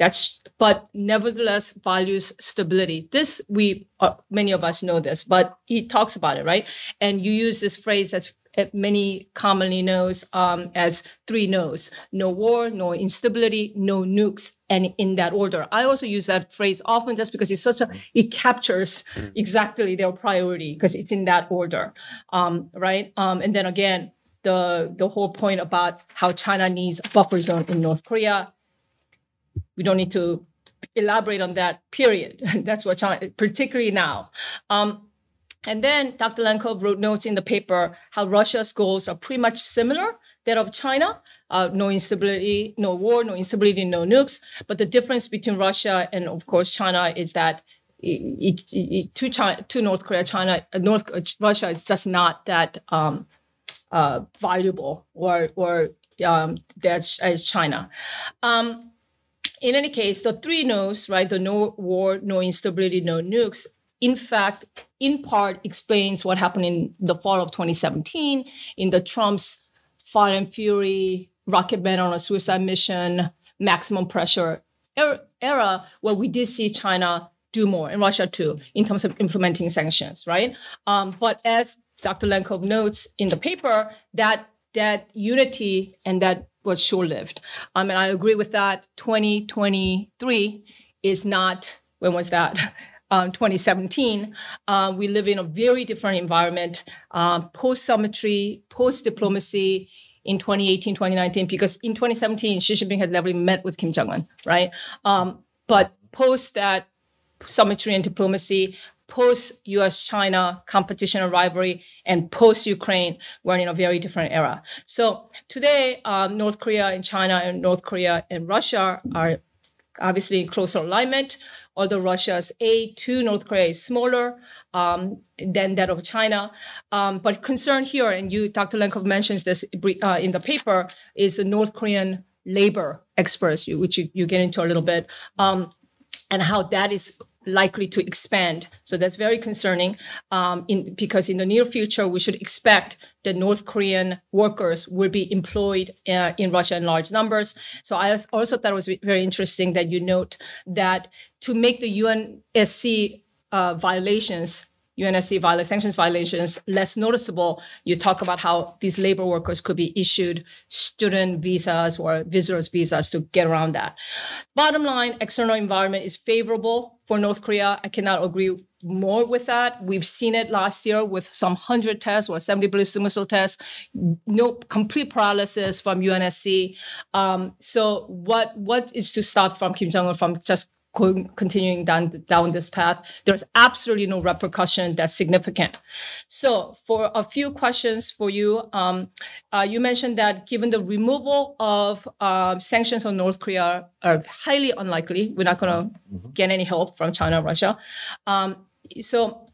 that's but nevertheless values stability. This we uh, many of us know this, but he talks about it, right? And you use this phrase that's uh, many commonly knows um, as three no's: no war, no instability, no nukes, and in that order. I also use that phrase often just because it's such a it captures exactly their priority because it's in that order, um, right? Um, and then again, the the whole point about how China needs a buffer zone in North Korea we don't need to elaborate on that period. That's what china particularly now. Um, and then dr. Lankov wrote notes in the paper how russia's goals are pretty much similar that of china. Uh, no instability no war no instability no nukes. But the difference between russia and of course china is that it, it, it, to China, to North Korea, China, uh, North uh, Russia is just not that um, uh, valuable or or um, that's as China. Um, in any case, the three no's, right, the no war, no instability, no nukes, in fact, in part explains what happened in the fall of 2017 in the Trump's fire and fury, rocket man on a suicide mission, maximum pressure era, era where we did see China do more, and Russia too, in terms of implementing sanctions, right? Um, but as Dr. Lankov notes in the paper, that that unity and that was short lived. Um, and I agree with that. 2023 is not, when was that? Um, 2017, uh, we live in a very different environment, um, post-summitry, post diplomacy in 2018, 2019, because in 2017, Xi Jinping had never met with Kim Jong un, right? Um, but post that summitry and diplomacy, post US China competition and rivalry and post Ukraine, we're in a very different era. So today, um, North Korea and China and North Korea and Russia are obviously in closer alignment, although Russia's aid to North Korea is smaller um, than that of China. Um, but concern here, and you, Dr. Lankov mentions this uh, in the paper, is the North Korean labor experts, which you, you get into a little bit, um, and how that is likely to expand. So that's very concerning um, in, because in the near future, we should expect that North Korean workers will be employed uh, in Russia in large numbers. So I also thought it was very interesting that you note that to make the UNSC uh, violations UNSC violation, sanctions violations less noticeable, you talk about how these labor workers could be issued student visas or visitors visas to get around that. Bottom line, external environment is favorable for North Korea. I cannot agree more with that. We've seen it last year with some 100 tests or 70 ballistic missile tests, no complete paralysis from UNSC. Um, so what what is to stop from Kim Jong Un from just going, continuing down, down this path, there's absolutely no repercussion that's significant. So, for a few questions for you, um, uh, you mentioned that given the removal of uh, sanctions on North Korea are highly unlikely, we're not going to mm-hmm. get any help from China, Russia. Um, so,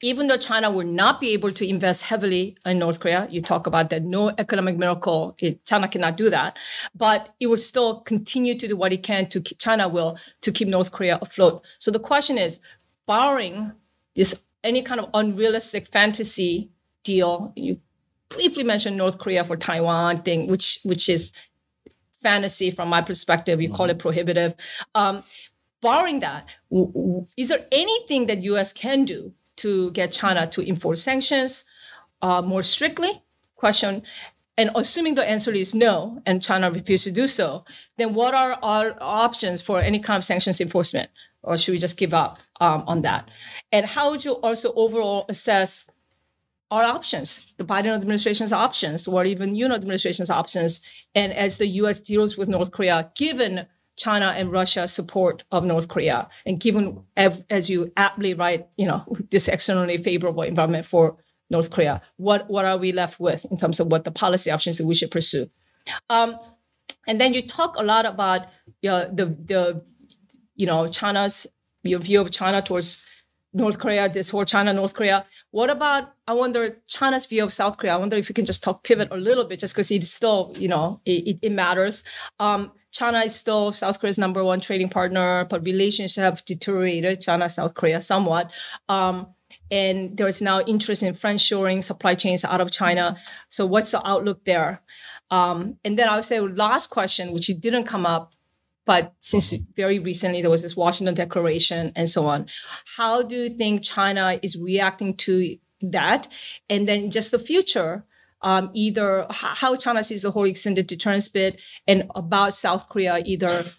even though China will not be able to invest heavily in North Korea, you talk about that no economic miracle, it, China cannot do that, but it will still continue to do what it can to China will to keep North Korea afloat. So the question is, barring this any kind of unrealistic fantasy deal, you briefly mentioned North Korea for Taiwan thing, which which is fantasy from my perspective. You mm-hmm. call it prohibitive. Um, barring that, is there anything that U.S. can do to get China to enforce sanctions uh, more strictly? Question. And assuming the answer is no, and China refuses to do so, then what are our options for any kind of sanctions enforcement? Or should we just give up um, on that? And how would you also overall assess our options, the Biden administration's options, or even Yoon administration's options, and as the U.S. deals with North Korea, given China and Russia's support of North Korea, and given, as you aptly write, you know, this externally favorable environment for North Korea, what what are we left with in terms of what the policy options that we should pursue? Um, and then you talk a lot about the the you know China's your view of China towards North Korea, this whole China, North Korea. What about, I wonder, China's view of South Korea? I wonder if you can just talk pivot a little bit, just because it's still, you know, it, it matters. Um, China is still South Korea's number one trading partner, but relations have deteriorated, China, South Korea, somewhat. Um, and there's now interest in friendshoring supply chains out of China. So what's the outlook there? Um, and then I would say last question, which didn't come up but since very recently there was this Washington Declaration and so on, how do you think China is reacting to that? And then just the future, um, either how China sees the whole extended deterrence bit and about South Korea either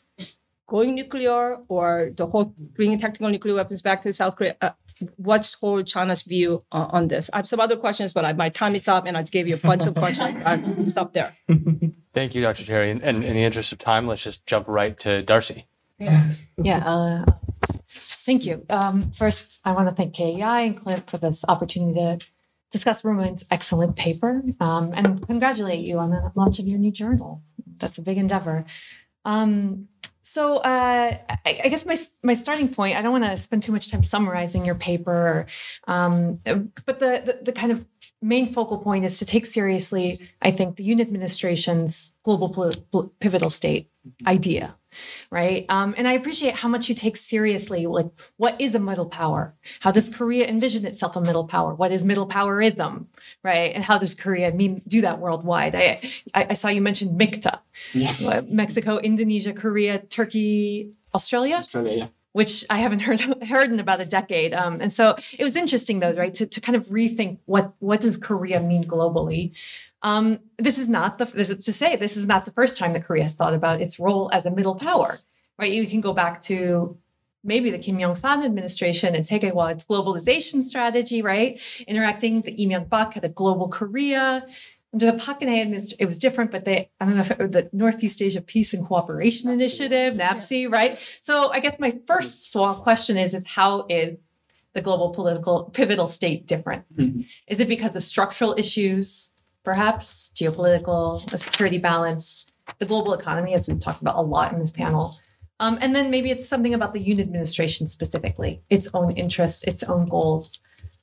going nuclear or the whole bringing tactical nuclear weapons back to South Korea. Uh, what's whole China's view uh, on this? I have some other questions, but I, my time is up, and I gave you a bunch of questions. I'll stop there. Thank you, Dr. Terry. And, and in the interest of time, let's just jump right to Darcie. Yeah, yeah. Uh, thank you. Um, first, I want to thank KEI and Clint for this opportunity to discuss Ramon's excellent paper um, and congratulate you on the launch of your new journal. That's a big endeavor. Um, so uh, I, I, guess my my starting point. I don't want to spend too much time summarizing your paper, um, but the, the, the kind of main focal point is to take seriously, I think, the Yoon administration's global pivotal state idea, right? Um, and I appreciate how much you take seriously, like, what is a middle power? How does Korea envision itself a middle power? What is middle powerism, right? And how does Korea mean do that worldwide? I, I, I saw you mentioned MIKTA, yes. Mexico, Indonesia, Korea, Turkey, Australia. Australia, yeah which I haven't heard heard in about a decade. Um, and so it was interesting, though, right, to, to kind of rethink what what does Korea mean globally. Um, this is not the this is to say this is not the first time that Korea has thought about its role as a middle power, right? You can go back to maybe the Kim Young-sam administration and Segyehwa, its globalization strategy, right? Interacting the Lee Myung Bak had a global Korea under the Park Geun-hye administration, it was different, but they, I don't know if it, the Northeast Asia Peace and Cooperation Initiative, NAPC, right? So I guess my first small question is, is how is the global political pivotal state different? Mm-hmm. Is it because of structural issues, perhaps geopolitical, a security balance, the global economy, as we've talked about a lot in this panel? Um, and then maybe it's something about the Yoon administration specifically, its own interests, its own goals.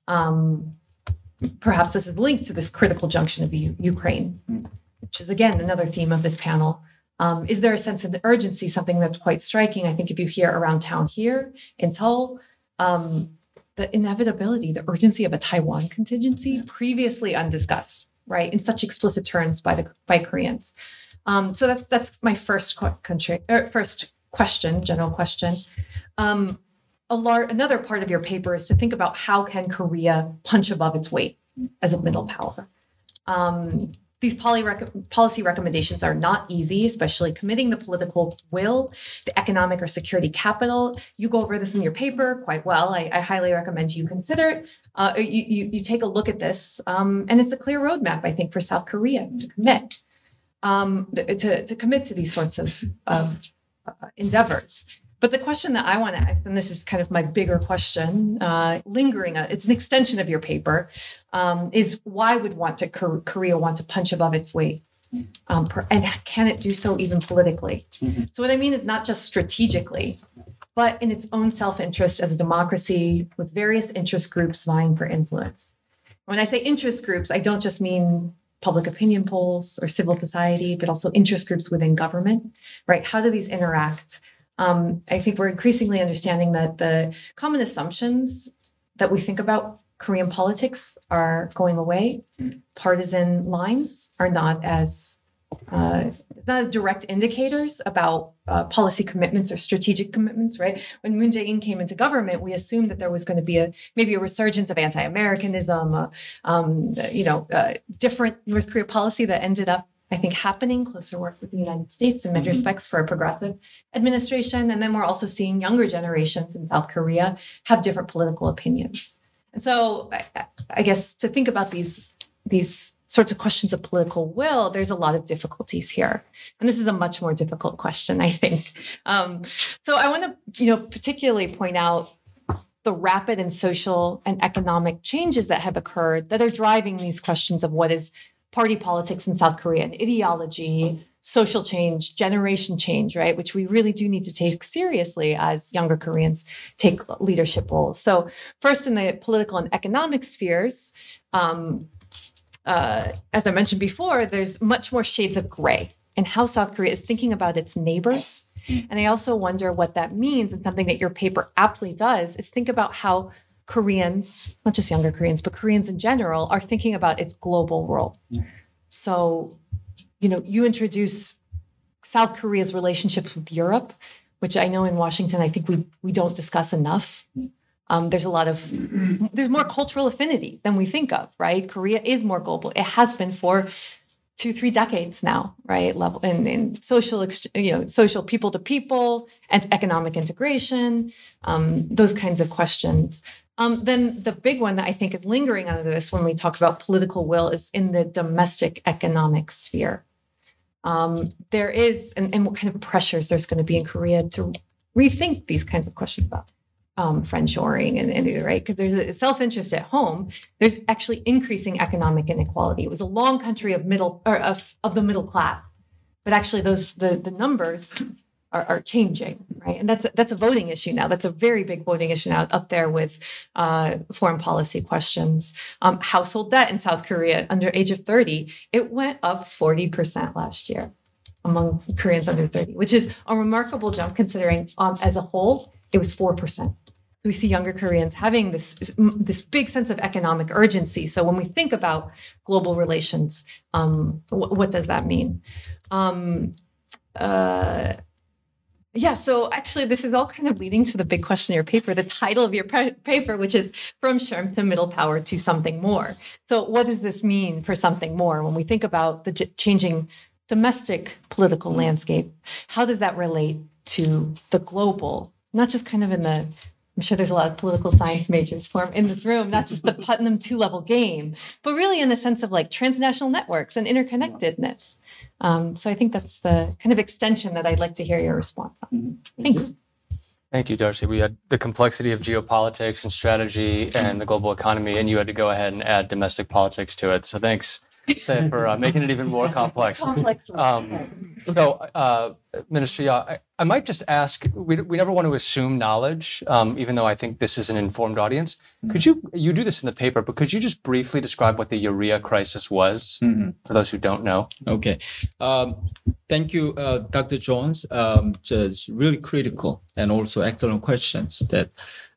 Um, perhaps this is linked to this critical junction of the U- Ukraine, which is again another theme of this panel. Um, is there a sense of urgency, something that's quite striking? I think if you hear around town here in Seoul, um, the inevitability, the urgency of a Taiwan contingency, previously undiscussed, right, in such explicit terms by the by Koreans. Um, so that's that's my first country, er, first question, general question. Um, a lar- another part of your paper is to think about how can Korea punch above its weight as a middle power. Um, these rec- policy recommendations are not easy, especially committing the political will, the economic or security capital. You go over this in your paper quite well. I, I highly recommend you consider it. Uh, you, you, you, take a look at this, um, and it's a clear roadmap, I think, for South Korea to commit um, to, to commit to these sorts of, uh, endeavors. But the question that I want to ask, and this is kind of my bigger question, uh, lingering, uh, it's an extension of your paper, um, is why would want to Korea want to punch above its weight? Um, per, and can it do so even politically? Mm-hmm. So what I mean is not just strategically, but in its own self-interest as a democracy with various interest groups vying for influence. When I say interest groups, I don't just mean public opinion polls or civil society, but also interest groups within government, right? How do these interact? Um, I think we're increasingly understanding that the common assumptions that we think about Korean politics are going away. Partisan lines are not as uh, it's not as direct indicators about uh, policy commitments or strategic commitments, right? When Moon Jae-in came into government, we assumed that there was going to be a maybe a resurgence of anti-Americanism, uh, um, you know, uh, different North Korea policy that ended up I think, happening, closer work with the United States in many mm-hmm. respects for a progressive administration. And then we're also seeing younger generations in South Korea have different political opinions. And so I, I guess to think about these these sorts of questions of political will, there's a lot of difficulties here. And this is a much more difficult question, I think. Um, so I want to, you know, particularly point out the rapid and social and economic changes that have occurred that are driving these questions of what is party politics in South Korea and ideology, social change, generation change, right? Which we really do need to take seriously as younger Koreans take leadership roles. So, first in the political and economic spheres, um, uh, as I mentioned before, there's much more shades of gray in how South Korea is thinking about its neighbors. And I also wonder what that means. And something that your paper aptly does is think about how Koreans, not just younger Koreans, but Koreans in general, are thinking about its global role. So, you know, you introduce South Korea's relationships with Europe, which I know in Washington, I think we we don't discuss enough. Um, there's a lot of there's more cultural affinity than we think of, right? Korea is more global. It has been for two, three decades now, right? Level in, in social, you know, social people to people and economic integration, um, those kinds of questions. Um, then the big one that I think is lingering under this when we talk about political will is in the domestic economic sphere. Um, there is, and, and what kind of pressures there's going to be in Korea to rethink these kinds of questions about um, friendshoring and, and right? Because there's a self-interest at home. There's actually increasing economic inequality. It was a long country of middle or of, of the middle class. But actually those the the numbers are, are changing right and that's that's a voting issue now that's a very big voting issue now up there with uh, foreign policy questions um, household debt in south korea under age of 30 it went up 40% last year among koreans under 30 which is a remarkable jump considering um, as a whole it was 4% So we see younger Koreans having this this big sense of economic urgency. So when we think about global relations, um, what does that mean? Um, uh, yeah, so actually, this is all kind of leading to the big question of your paper, the title of your paper, which is From Shrimp to Middle Power to Something More. So, what does this mean for something more? When we think about the j- changing domestic political landscape, how does that relate to the global, not just kind of in the I'm sure there's a lot of political science majors form in this room, not just the Putnam two level game, but really in the sense of like transnational networks and interconnectedness. Um, so I think that's the kind of extension that I'd like to hear your response on. Mm-hmm. Thanks. Thank you, Darcie. We had the complexity of geopolitics and strategy and the global economy, and you had to go ahead and add domestic politics to it. So thanks for uh, making it even more complex. complex. Um, so, uh, Minister Yeo, I, I, might just ask. We, we never want to assume knowledge, um, even though I think this is an informed audience. Mm-hmm. Could you you do this in the paper, but could you just briefly describe what the urea crisis was mm-hmm. for those who don't know? Okay, um, thank you, uh, Dr. Jones. Um, just really critical and also excellent questions that.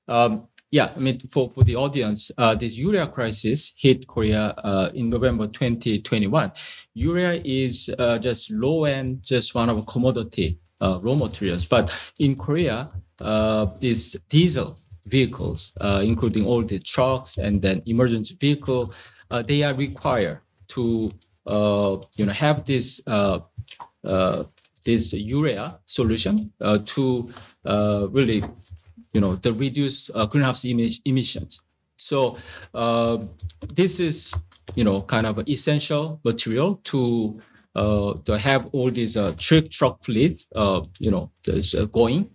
Um, yeah, I mean, for, for the audience, uh, this urea crisis hit Korea uh, in November 2021. Urea is uh, just low end, just one of commodity uh, raw materials. But in Korea, uh, is diesel vehicles, uh, including all the trucks and then emergency vehicle, they are required to you know have this this urea solution to really you know, the reduce uh, greenhouse emissions. So uh, this is, you know, kind of essential material to uh, to have all these uh, trick truck fleet, uh, you know, uh, going.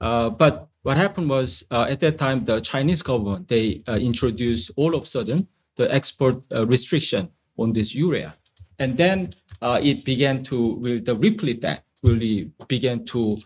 Uh, but what happened was uh, at that time the Chinese government they introduced all of a sudden the export restriction on this urea, and then it began to the ripple effect really began to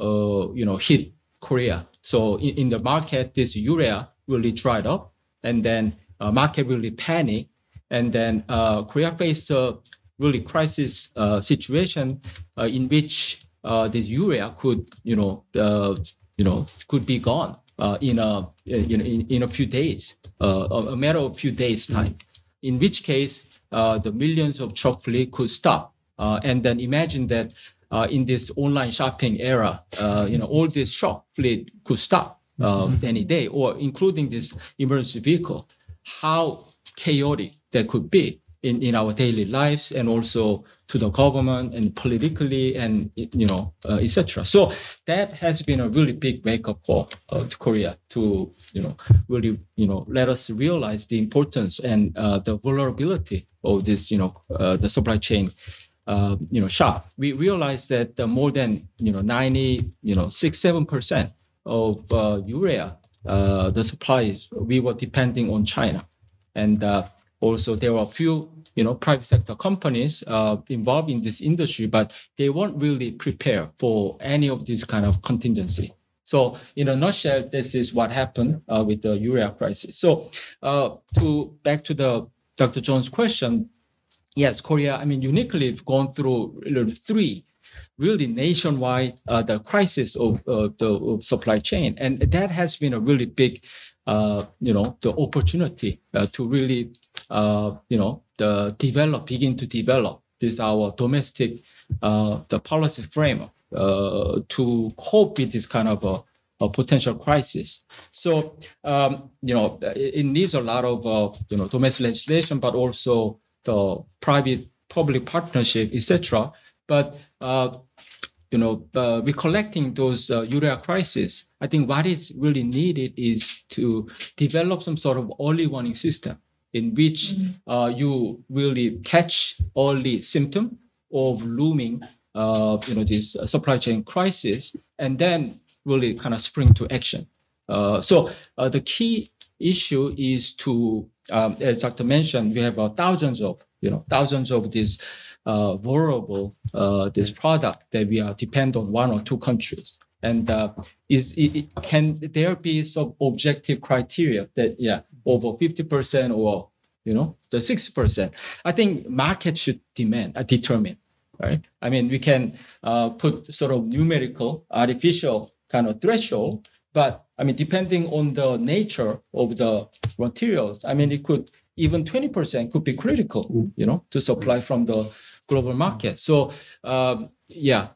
uh, you know hit Korea so in, in the market, this urea really dried up, and then uh, market really panic, and then uh, Korea faced a really crisis uh, situation uh, in which uh, this urea could, you know, uh, you know, could be gone in a in, in, a few days, a matter of few days time. In which case, the millions of fleet could stop, and then imagine that uh, in this online shopping era, uh, you know, all this shop fleet could stop uh, mm-hmm. any day, or including this emergency vehicle. How chaotic that could be in, in our daily lives and also to the government and politically and you know uh, etc. So that has been a really big wake up call uh, to Korea to you know really you know let us realize the importance and uh, the vulnerability of this you know uh, the supply chain. Uh, you know, shock. We realized that more than you know ninety, you know, six seven percent of uh, urea, the supply we were depending on China, and also there were a few you know private sector companies uh, involved in this industry but they weren't really prepared for any of this kind of contingency. So in a nutshell this is what happened uh, with the urea crisis. So uh, to back to the dr jones question yes korea i mean uniquely have gone through three really nationwide uh, the crisis of uh, the of supply chain and that has been a really big uh, you know the opportunity to really uh, you know, the develop, begin to develop this our domestic, uh, the policy uh, to cope with this kind of a, a potential crisis. So, um, you know, it, needs a lot of, uh, you know, domestic legislation, but also the private public partnership, etc. But, uh, you know, uh, recollecting those uh, urea crises, I think what is really needed is to develop some sort of early warning system in which mm-hmm. uh, you really catch early symptom of looming, uh, you know, this uh, supply chain crisis, and then really kind of spring to action. Uh, so the key issue is to, um, as Dr. mentioned, we have thousands of, you know, thousands of these vulnerable this product that we are depend on one or two countries and uh, is it, it, can there be some objective criteria that yeah over 50% or you know the 6% i think market should demand uh, determine right i mean we can uh, put sort of numerical artificial kind of threshold but i mean depending on the nature of the materials i mean it could even 20% could be critical you know to supply from the global market. So um, yeah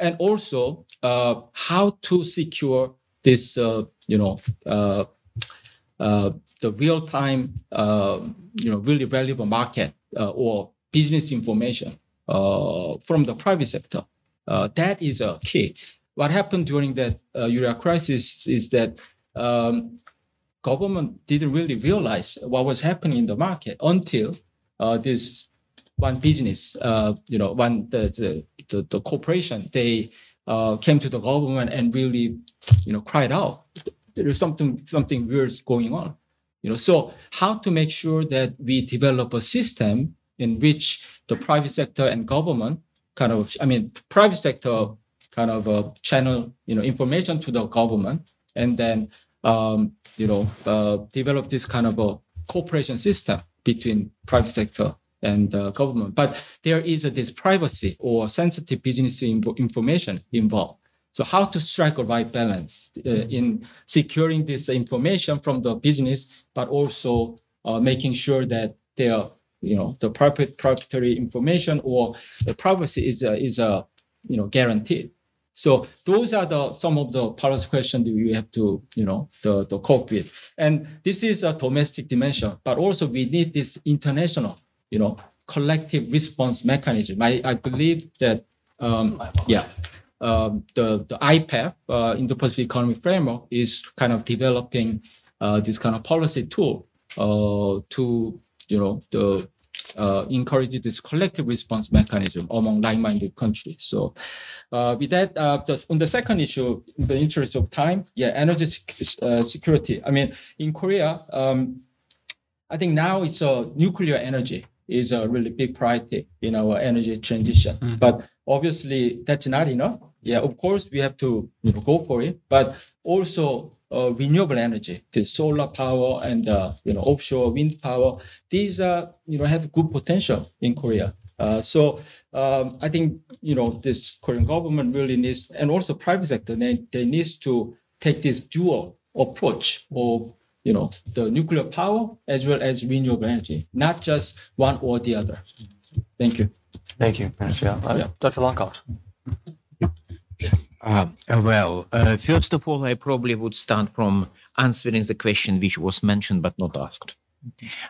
and also uh, how to secure this uh, you know uh, uh the real time um, you know really valuable market uh, or business information uh, from the private sector that is a key what happened during that urea crisis is that um, government didn't really realize what was happening in the market until this one business, uh, you know, one the the, the, the corporation, they uh, came to the government and really, you know, cried out. There is something something weird going on, you know. So how to make sure that we develop a system in which the private sector and government kind of, I mean, private sector kind of uh, channel, you know, information to the government, and then um, you know, uh, develop this kind of a cooperation system between private sector and uh, government. But there is a, this privacy or sensitive business information involved. So how to strike a right balance uh, in securing this information from the business, but also uh, making sure that their, you know, the private proprietary information or the privacy is is a, you know, guaranteed. So those are the some of the policy questions that we have to, you know, the, the cope with. And this is a domestic dimension, but also we need this international you know, collective response mechanism. I, I believe that, um, yeah, um, the, the IPEF, uh, Indo-Pacific Economic Framework, is kind of developing uh, this kind of policy tool uh, to, you know, the uh, encourage this collective response mechanism among like-minded countries. So, uh, with that, uh, the, on the second issue, in the interest of time, yeah, energy sec- uh, security. I mean, in Korea, um, I think now it's a nuclear energy is a really big priority in our energy transition. Mm-hmm. But obviously, that's not enough. Yeah, of course, we have to you know, go for it, but also uh, renewable energy, the solar power and uh, you know offshore wind power. These are you know have good potential in Korea. Uh, so um, I think you know this Korean government really needs, and also private sector, they, they needs to take this dual approach of you know, the nuclear power as well as renewable energy, not just one or the other. Thank you. Thank you, Minister. Uh, yeah. Dr. Lankov. Uh, well, uh, first of all, I probably would start from answering the question which was mentioned but not asked.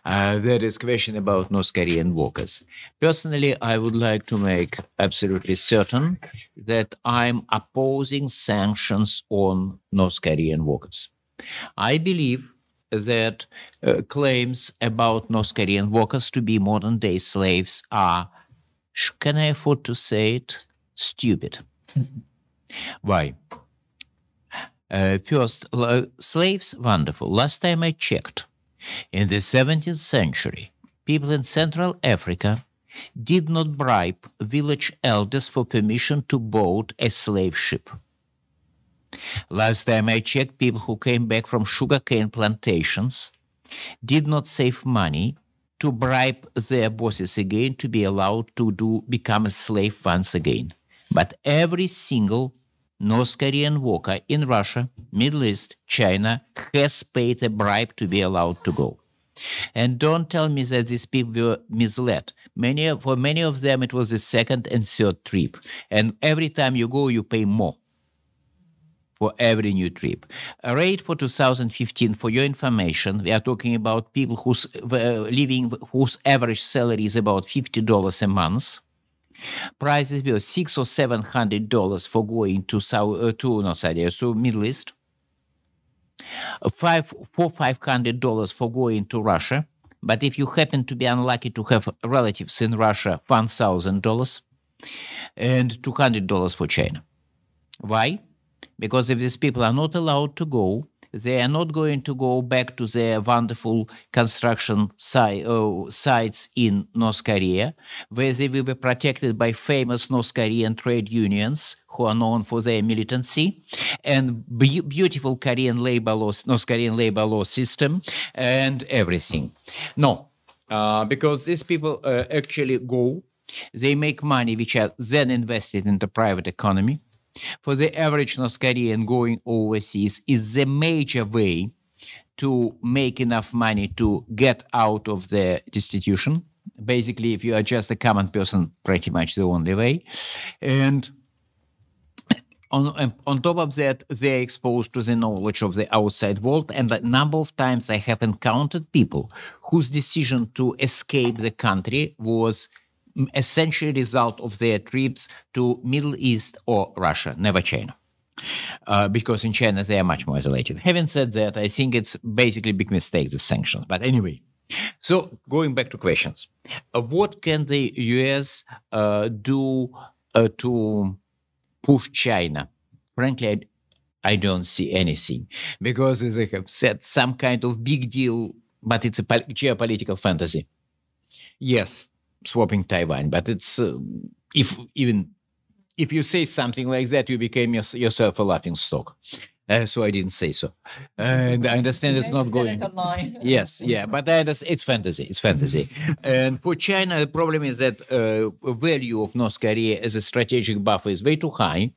Uh, there is question about North Korean workers. Personally, I would like to make absolutely certain that I'm opposing sanctions on North Korean workers. I believe that uh, claims about North Korean workers to be modern day slaves are, can I afford to say it, stupid. Why? Uh, first, slaves, wonderful. Last time I checked, in the 17th century, people in Central Africa did not bribe village elders for permission to board a slave ship. Last time I checked, people who came back from sugarcane plantations did not save money to bribe their bosses again to be allowed to do become a slave once again. But every single North Korean worker in Russia, Middle East, China has paid a bribe to be allowed to go. And don't tell me that these people were misled. Many for many of them it was the second and third trip. And every time you go, you pay more for every new trip. A rate for 2015, for your information, we are talking about people who's uh, living whose average salary is about fifty dollars a month Prices were six or seven hundred dollars for going to South uh, to not Saudi to Middle East. Five four five hundred dollars for going to Russia. But if you happen to be unlucky to have relatives in Russia, one thousand dollars, and two hundred dollars for China. Why? Because if these people are not allowed to go, they are not going to go back to their wonderful construction si- uh, sites in North Korea, where they will be protected by famous North Korean trade unions who are known for their militancy and be- beautiful Korean labor law, North Korean labor law system and everything. No, uh, because these people uh, actually go, they make money which are then invested in the private economy for the average North Korean going overseas is the major way to make enough money to get out of the destitution. Basically, if you are just a common person, pretty much the only way. And on, on top of that, they're exposed to the knowledge of the outside world. And a number of times I have encountered people whose decision to escape the country was essentially result of their trips to Middle East or Russia, never China. Uh, because in China they are much more isolated. Having said that, I think it's basically a big mistake the sanctions. But anyway, so going back to questions, uh, what can the U.S. Uh, do uh, to push China? Frankly, I, I, don't see anything because, as I have said, some kind of big deal, but it's a geopolitical fantasy. Yes, swapping Taiwan. But it's uh, if even if you say something like that, you became your, yourself a laughing stock. Uh, so I didn't say so, and I understand it's not going. yes, yeah, but I it's fantasy. It's fantasy, and for China, the problem is that uh, value of North Korea as a strategic buffer is way too high,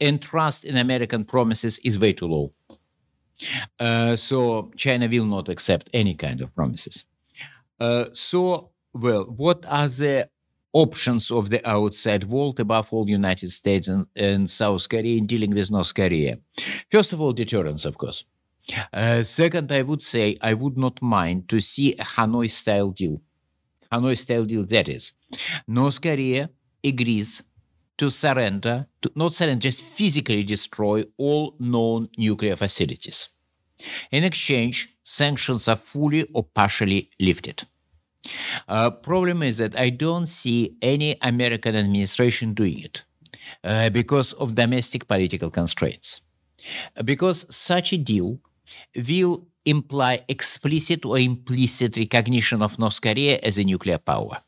and trust in American promises is way too low. Uh, so China will not accept any kind of promises. Uh, so well, what are the options of the outside world, above all United States and, and South Korea, in dealing with North Korea? First of all, deterrence, of course. Uh, second, I would say I would not mind to see a Hanoi style deal. Hanoi style deal, that is, North Korea agrees to surrender, to not surrender, just physically destroy all known nuclear facilities. In exchange, sanctions are fully or partially lifted. Uh, problem is that I don't see any American administration doing it uh, because of domestic political constraints. Because such a deal will imply explicit or implicit recognition of North Korea as a nuclear power.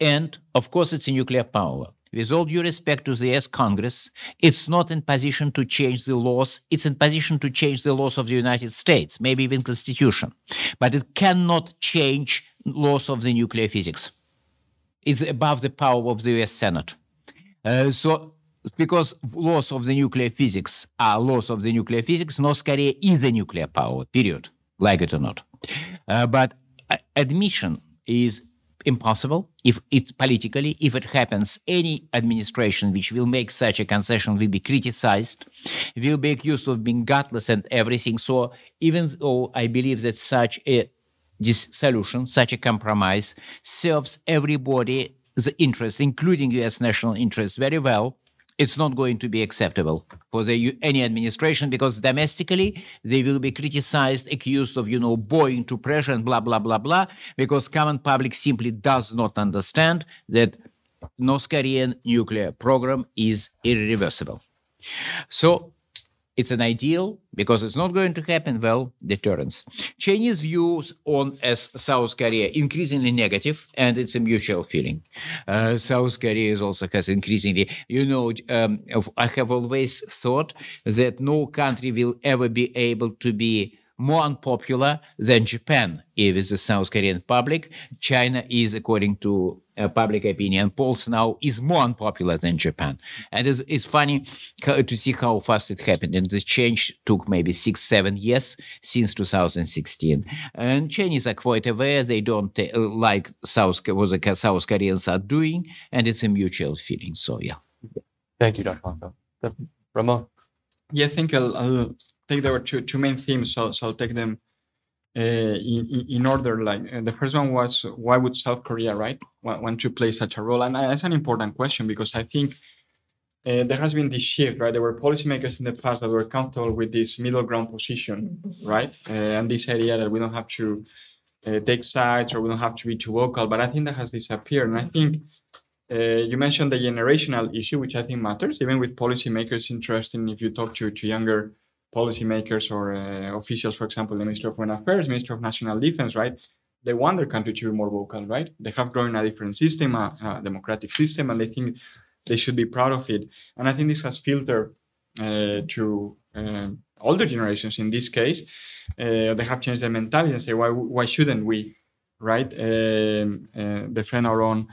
And of course, it's a nuclear power. With all due respect to the US Congress, it's not in position to change the laws. It's in position to change the laws of the United States, maybe even Constitution. But it cannot change laws of the nuclear physics. It's above the power of the US Senate. Uh, so, because laws of the nuclear physics are laws of the nuclear physics, North Korea is a nuclear power, period, like it or not. Uh, but uh, admission is impossible if it's politically if it happens any administration which will make such a concession will be criticized will be accused of being gutless and everything so even though i believe that such a this solution, such a compromise, serves everybody the interest, including U.S. national interests, very well, it's not going to be acceptable for the any administration because domestically they will be criticized, accused of you know bowing to pressure and blah blah blah blah because common public simply does not understand that North Korean nuclear program is irreversible. So it's an ideal because it's not going to happen well deterrence chinese views on as south korea increasingly negative and it's a mutual feeling uh, south korea is also has increasingly you know um, i have always thought that no country will ever be able to be more unpopular than Japan with the South Korean public. China is, according to uh, public opinion polls now, is more unpopular than Japan. And it's, it's funny to see how fast it happened. And the change took maybe six, seven years since 2016. And Chinese are quite aware they don't uh, like South what the South Koreans are doing, and it's a mutual feeling. So yeah. Thank you, Dr. Lankov. Ramon. Yeah, I think I'll, I'll take there were two two main themes, so, so I'll take them in, in order. Like uh, the first one was why would South Korea, right, want, to play such a role? And that's an important question because I think uh, there has been this shift, right? There were policymakers in the past that were comfortable with this middle ground position, mm-hmm. right, uh, and this idea that we don't have to uh, take sides or we don't have to be too vocal. But I think that has disappeared, and I think. Uh, you mentioned the generational issue, which I think matters, even with policymakers. Interesting if you talk to, to younger policymakers or uh, officials, for example, the Minister of Foreign Affairs, Minister of National Defense, right? They want their country to be more vocal, right? They have grown a different system, a, a democratic system, and they think they should be proud of it. And I think this has filtered uh, to uh, older generations. In this case, uh, they have changed their mentality and say, why, why shouldn't we, right, um, uh, defend our own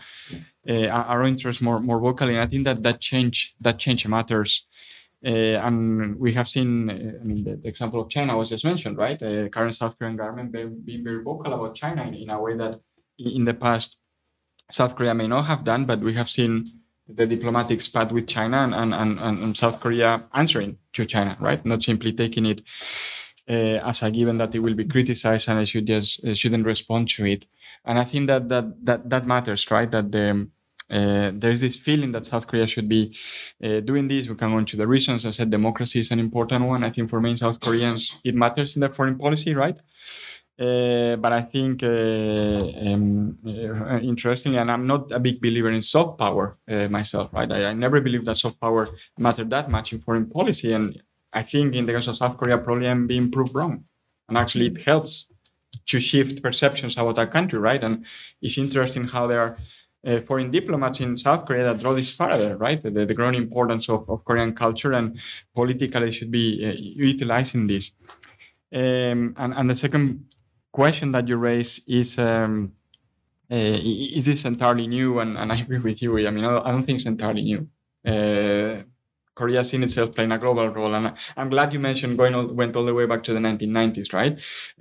uh, our interests more more vocally? And I think that that change that change matters. Uh, and we have seen, uh, I mean, the, the, example of China was just mentioned, right? Uh, current South Korean government being very vocal about China in, in, a way that in the past South Korea may not have done, but we have seen the diplomatic spat with China and, and, and, and South Korea answering to China, right? Not simply taking it uh, as a given that it will be criticized and should just uh, shouldn't respond to it. And I think that that that that matters, right? That the uh, there's this feeling that South Korea should be uh, doing this. We can go into the reasons. I said democracy is an important one. I think for many South Koreans, it matters in their foreign policy, right? Uh, but I think uh, um, uh, interesting, and I'm not a big believer in soft power uh, myself, right? I, I, never believed that soft power mattered that much in foreign policy, and I think in the case of South Korea, probably I'm being proved wrong. And actually, it helps to shift perceptions about our country, right? And it's interesting how there are uh, foreign diplomats in South Korea that draw this parallel, right? The, the growing importance of, of Korean culture and politically should be uh, utilizing this. Um, and, and the second question that you raise is um, uh, is this entirely new? And, and I agree with you. I mean, I don't think it's entirely new. Korea seen itself playing a global role. And I'm glad you mentioned going all, went all the way back to the 1990s, right?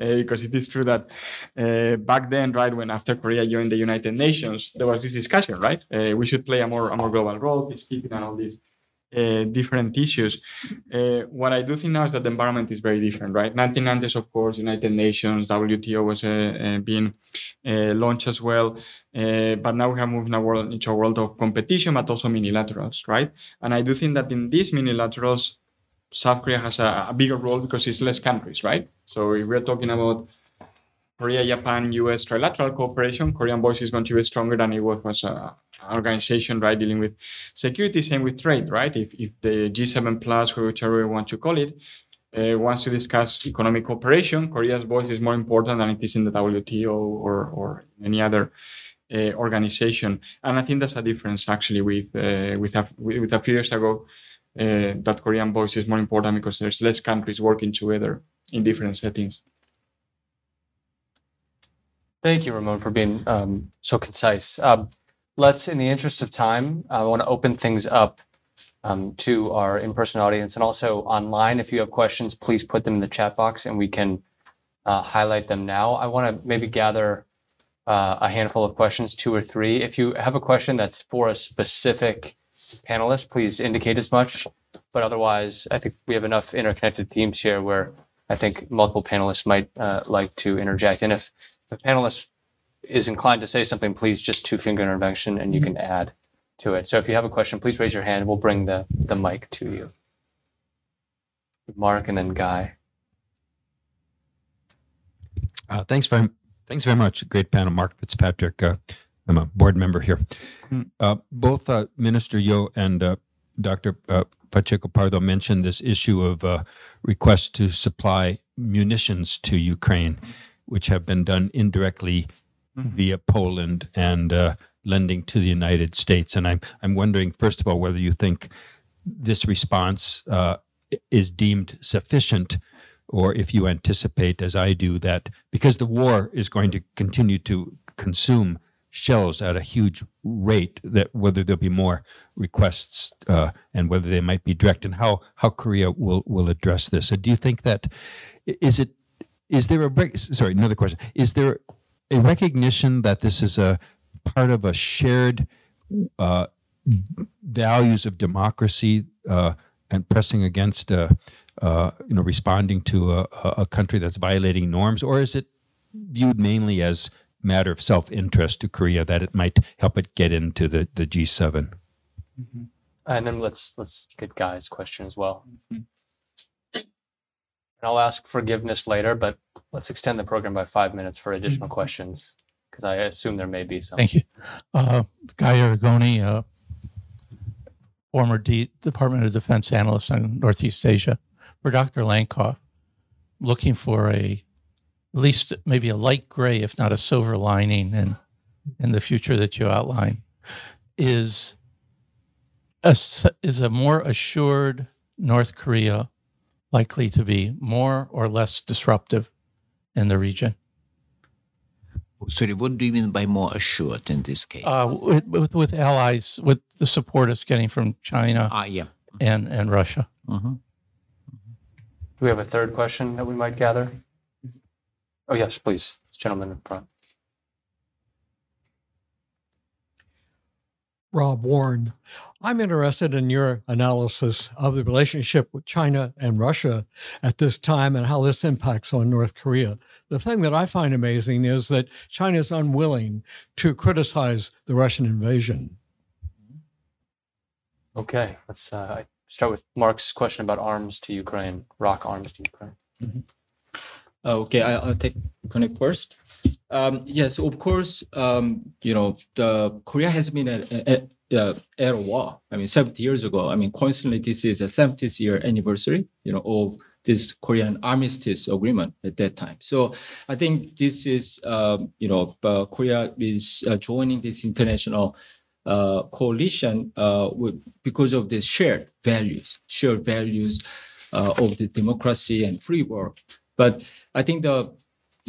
Uh, because it is true that uh, back then, right, when after Korea joined the United Nations, there was this discussion, right? Uh, we should play a more a more global role, peacekeeping and all this uh, different issues. Uh, what I do think now is that the environment is very different, right? 1990s, of course, United Nations, WTO was uh, uh being uh, launched as well. Uh, but now we have moved in a world, into a world of competition, but also minilaterals, right? And I do think that in these minilaterals, South Korea has a, a bigger role because it's less countries, right? So if we're talking about Korea, Japan, US trilateral cooperation, Korean voice is going to be stronger than it was uh, organization, right, dealing with security, same with trade, right? If, if the G7 plus, whichever you want to call it, uh, wants to discuss economic cooperation, Korea's voice is more important than it is in the WTO or, or any other uh, organization. And I think that's a difference actually with, uh, with, a, with a few years ago, uh, that Korean voice is more important because there's less countries working together in different settings. Thank you, Ramon, for being um, so concise. Um, let's, in the interest of time, I want to open things up um, to our in-person audience and also online. If you have questions, please put them in the chat box and we can uh, highlight them now. I want to maybe gather uh, a handful of questions, two or three. If you have a question that's for a specific panelist, please indicate as much. But otherwise, I think we have enough interconnected themes here where I think multiple panelists might uh, like to interject. And if the panelist is inclined to say something, please just two finger intervention and you can add to it. So if you have a question, please raise your hand. We'll bring the, the mic to you. Mark and then Guy. Uh, thanks very, thanks very much. Great panel, Mark Fitzpatrick. Uh, I'm a board member here. Uh, both uh, Minister Yeo and uh, Dr. Uh, Pacheco Pardo mentioned this issue of uh, requests to supply munitions to Ukraine, which have been done indirectly via Poland and uh, lending to the United States. And I'm I'm wondering, first of all, whether you think this response uh, is deemed sufficient, or if you anticipate, as I do, that because the war is going to continue to consume shells at a huge rate, that whether there'll be more requests uh, and whether they might be direct, and how how Korea will will address this. So do you think that is it is there a break? sorry another question is there a recognition that this is a part of a shared uh, values of democracy uh, and pressing against uh, uh, you know responding to a, a a country that's violating norms, or is it viewed mainly as matter of self-interest to Korea that it might help it get into the, the G7? And then let's let's get Guy's question as well. And I'll ask forgiveness later, but let's extend the program by five minutes for additional questions because I assume there may be some. Thank you. Uh, Guy Aragoni, uh, former D- Department of Defense analyst on Northeast Asia, for Dr. Lankov, looking for a at least maybe a light gray, if not a silver lining, in in the future that you outline, is a, is a more assured North Korea likely to be more or less disruptive in the region? Sorry, what do you mean by more assured in this case? Uh, with, with with allies, with the support it's getting from China ah, yeah. and and Russia. Mhm. Do we have a third question that we might gather? Oh, yes, please. This gentleman in front. Rob Warren. I'm interested in your analysis of the relationship with China and Russia at this time and how this impacts on North Korea. The thing that I find amazing is that China is unwilling to criticize the Russian invasion. Okay, let's uh, start with Mark's question about arms to Ukraine, rock arms to Ukraine. Uh, Okay, I, I'll take connect first. Um, yes, of course. Um, you know, the Korea has been at, at, uh, at a war. I mean, 70 years ago. I mean, coincidentally, this is a 70th year anniversary. You know, of this Korean armistice agreement at that time. So I think this is, um, you know, uh, Korea is uh, joining this international uh, coalition uh, with, because of the shared values, shared values uh, of the democracy and free world. But I think the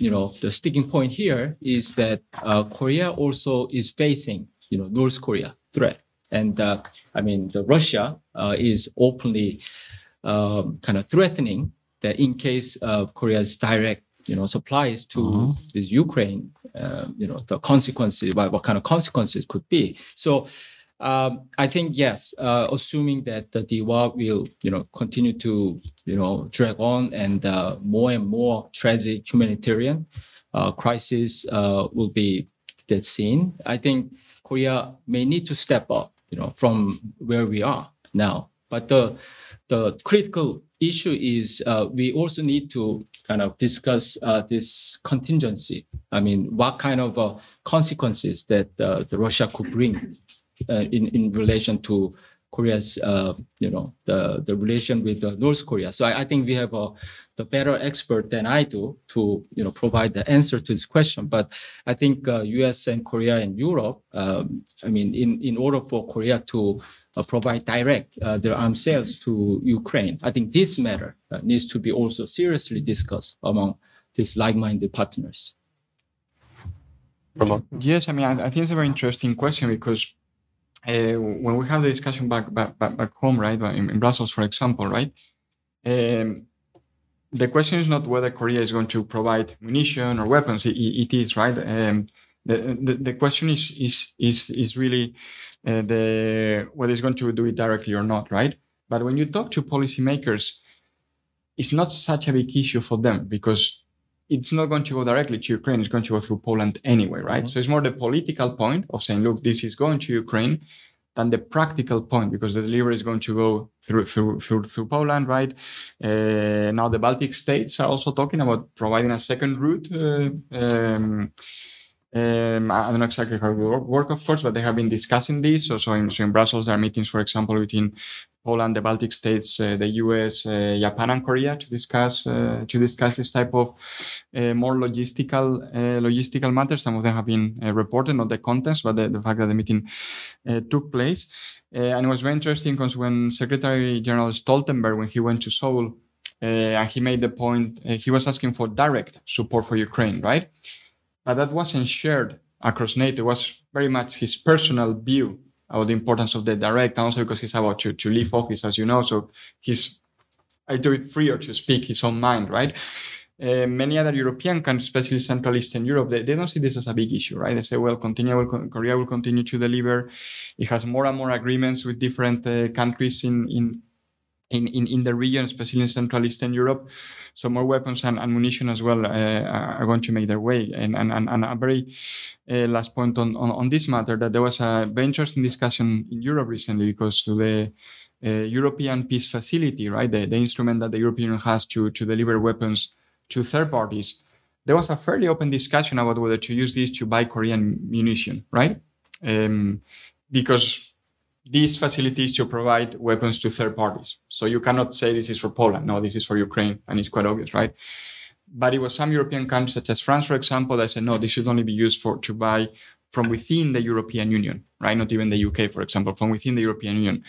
you know the sticking point here is that uh, Korea also is facing you know North Korea threat, and uh, I mean the Russia uh, is openly um, kind of threatening that in case uh, Korea's direct you know supplies to this Ukraine, uh, you know the consequences, what, what kind of consequences could be. So um, I think yes, uh, assuming that the DWA will, you know, continue to, you know, drag on and uh, more and more tragic humanitarian uh, crisis uh, will be that seen. I think Korea may need to step up, you know, from where we are now. But the the critical issue is uh, we also need to kind of discuss uh, this contingency. I mean, what kind of consequences that the Russia could bring in in relation to Korea's, uh, you know, the the relation with uh, North Korea. So I, I think we have a the better expert than I do to you know provide the answer to this question. But I think uh, U.S. and Korea and Europe. Um, I mean, in in order for Korea to uh, provide direct uh, their arms sales to Ukraine, I think this matter uh, needs to be also seriously discussed among these like-minded partners. Ramon? Yes, I mean, I, I think it's a very interesting question because uh, when we have the discussion back back, back, home, right, in, in Brussels, for example, right, um, the question is not whether Korea is going to provide munition or weapons. It, it is right. Um, the, the the question is is is is really uh, the whether it's going to do it directly or not, right? But when you talk to policymakers, it's not such a big issue for them because it's not going to go directly to Ukraine. It's going to go through Poland anyway, right? Mhm. So it's more the political point of saying, look, this is going to Ukraine than the practical point because the delivery is going to go through through through, through Poland, right? Uh, now the Baltic states are also talking about providing a second route. Uh, um, um, I don't know exactly how it will work- of course, but they have been discussing this. So, so in, so in Brussels, there are meetings, for example, between Poland, the Baltic states, uh, the US, uh, Japan, and Korea to discuss uh, to discuss this type of uh, more logistical uh, logistical matters. Some of them have been uh, reported, not the contents, but the, the fact that the meeting took place. And it was very interesting because when Secretary General Stoltenberg, when he went to Seoul, and he made the point, he was asking for direct support for Ukraine, right? But that wasn't shared across NATO. It was very much his personal view about the importance of the direct, and also because he's about to, to leave office, as you know. So he's, I do it freer to speak his own mind, right? Uh, many other European countries, especially Central Eastern Europe, they, they don't see this as a big issue, right? They say, well, will, Korea will continue to deliver. It has more and more agreements with different uh, countries in, in, in, in the region, especially in Central Eastern Europe. So more weapons and ammunition as well uh, are going to make their way. And, and, and, and a very uh, last point on, on, on this matter, that there was a very interesting discussion in Europe recently because the uh, European Peace Facility, right, the, the instrument that the European Union has to, to deliver weapons to third parties, there was a fairly open discussion about whether to use this to buy Korean munition, right? Um, because these facilities to provide weapons to third parties. So you cannot say this is for Poland. No, this is for Ukraine. And it's quite obvious, right? But it was some European countries, such as France, for example, that said, no, this should only be used for to buy from within the European Union, right? Not even the UK, for example, from within the European Union.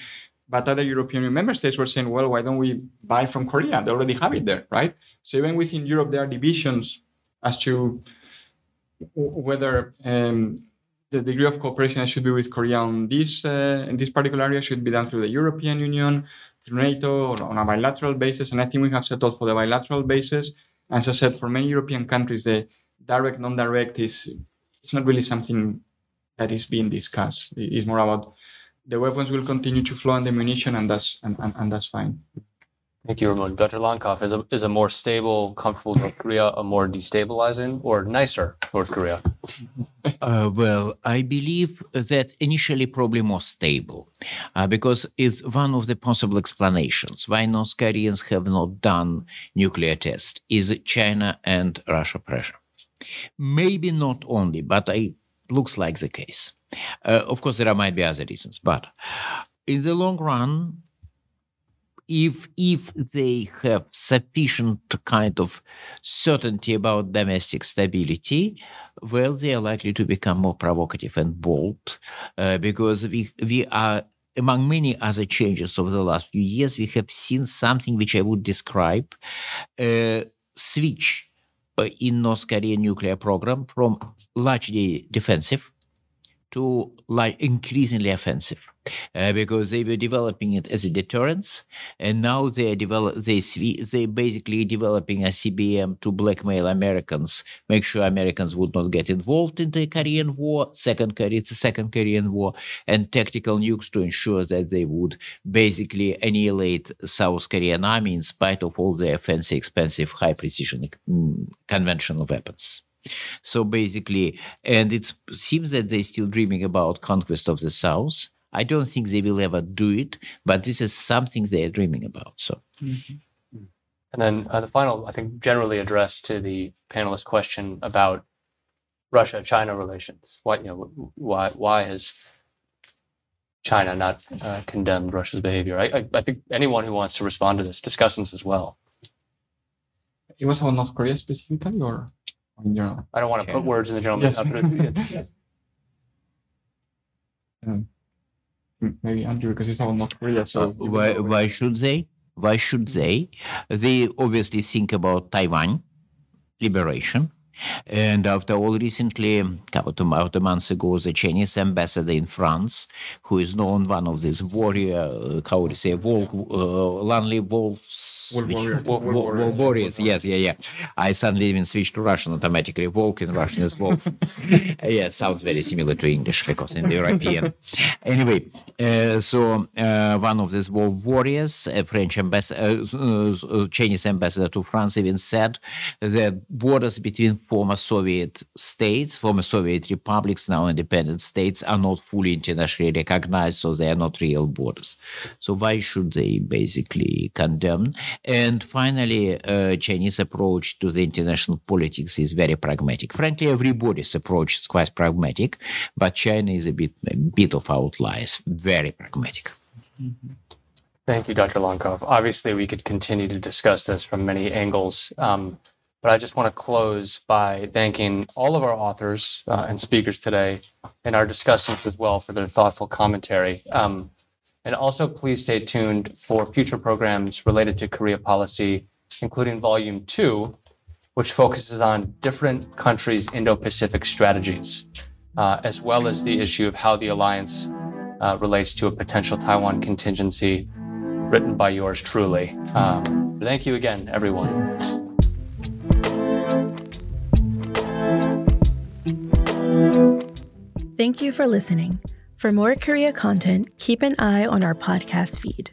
But other European Union member states were saying, well, why don't we buy from Korea? They already have it there, right? So even within Europe, there are divisions as to whether um, the degree of cooperation that should be with Korea on this uh, in this particular area should be done through the European Union, through NATO, or on a bilateral basis. And I think we have settled for the bilateral basis. As I said, for many European countries, the direct, non-direct is it's not really something that is being discussed. It's more about the weapons will continue to flow and the munition, and that's and, and, and that's fine. Thank you, Ramon. Dr. Lankov, is a, is a more stable, comfortable North Korea a more destabilizing or nicer North Korea? Uh, well, I believe that initially probably more stable, uh, because it's one of the possible explanations why North Koreans have not done nuclear test is China and Russia pressure. Maybe not only, but it looks like the case. Uh, of course, there might be other reasons, but in the long run, if if they have sufficient kind of certainty about domestic stability, well, they are likely to become more provocative and bold uh, because we we are among many other changes over the last few years. We have seen something which I would describe a switch uh, in North Korean nuclear program from largely defensive to like increasingly offensive uh, because they were developing it as a deterrence and now they develop they they basically developing ICBM to blackmail Americans make sure Americans would not get involved in the Korean war second it's a second Korean war and tactical nukes to ensure that they would basically annihilate South Korean army in spite of all their fancy expensive high precision mm, conventional weapons so basically, and it seems that they're still dreaming about conquest of the South. I don't think they will ever do it, but this is something they are dreaming about. So And then uh, the final, I think, generally addressed to the panelist question about Russia-China relations. Why, you know, why, why has China not uh, condemned Russia's behavior? I, I, I think anyone who wants to respond to this, discuss this as well. It was about North Korea specifically, or in general? I don't want to put words in the gentleman's mouth, but it- Um, m- maybe Andrei, because it's about North Korea. So Uh, why, why should they? Why should they? They obviously think about Taiwan liberation. And after all, recently, about a, month ago, the Chinese ambassador in France, who is known one of these warrior, uh, how would you say, wolf, uh, lonely wolves Wolf warriors. Wolf- Wolf Wolf- warriors. Warriors. Yes, yeah, yeah. I suddenly even switched to Russian automatically. Volk in Russian is wolf. yeah, sounds very similar to English because in the European. Anyway, uh, so uh, one of these wolf warriors, a French ambassador, uh, uh, Chinese ambassador to France, even said that borders between former Soviet states, former Soviet republics, now independent states, are not fully internationally recognized, so they are not real borders. So why should they basically condemn? And finally, uh, Chinese approach to the international politics is very pragmatic. Frankly, everybody's approach is quite pragmatic, but China is a bit a bit of outliers, very pragmatic. Thank you, Dr. Lankov. Obviously, we could continue to discuss this from many angles, um, but I just want to close by thanking all of our authors uh, and speakers today and our discussants as well for their thoughtful commentary. Um, and also, please stay tuned for future programs related to Korea policy, including Volume 2, which focuses on different countries' Indo Pacific strategies, uh, as well as the issue of how the alliance uh, relates to a potential Taiwan contingency written by yours truly. Um, thank you again, everyone. Thank you for listening. For more Korea content, keep an eye on our podcast feed.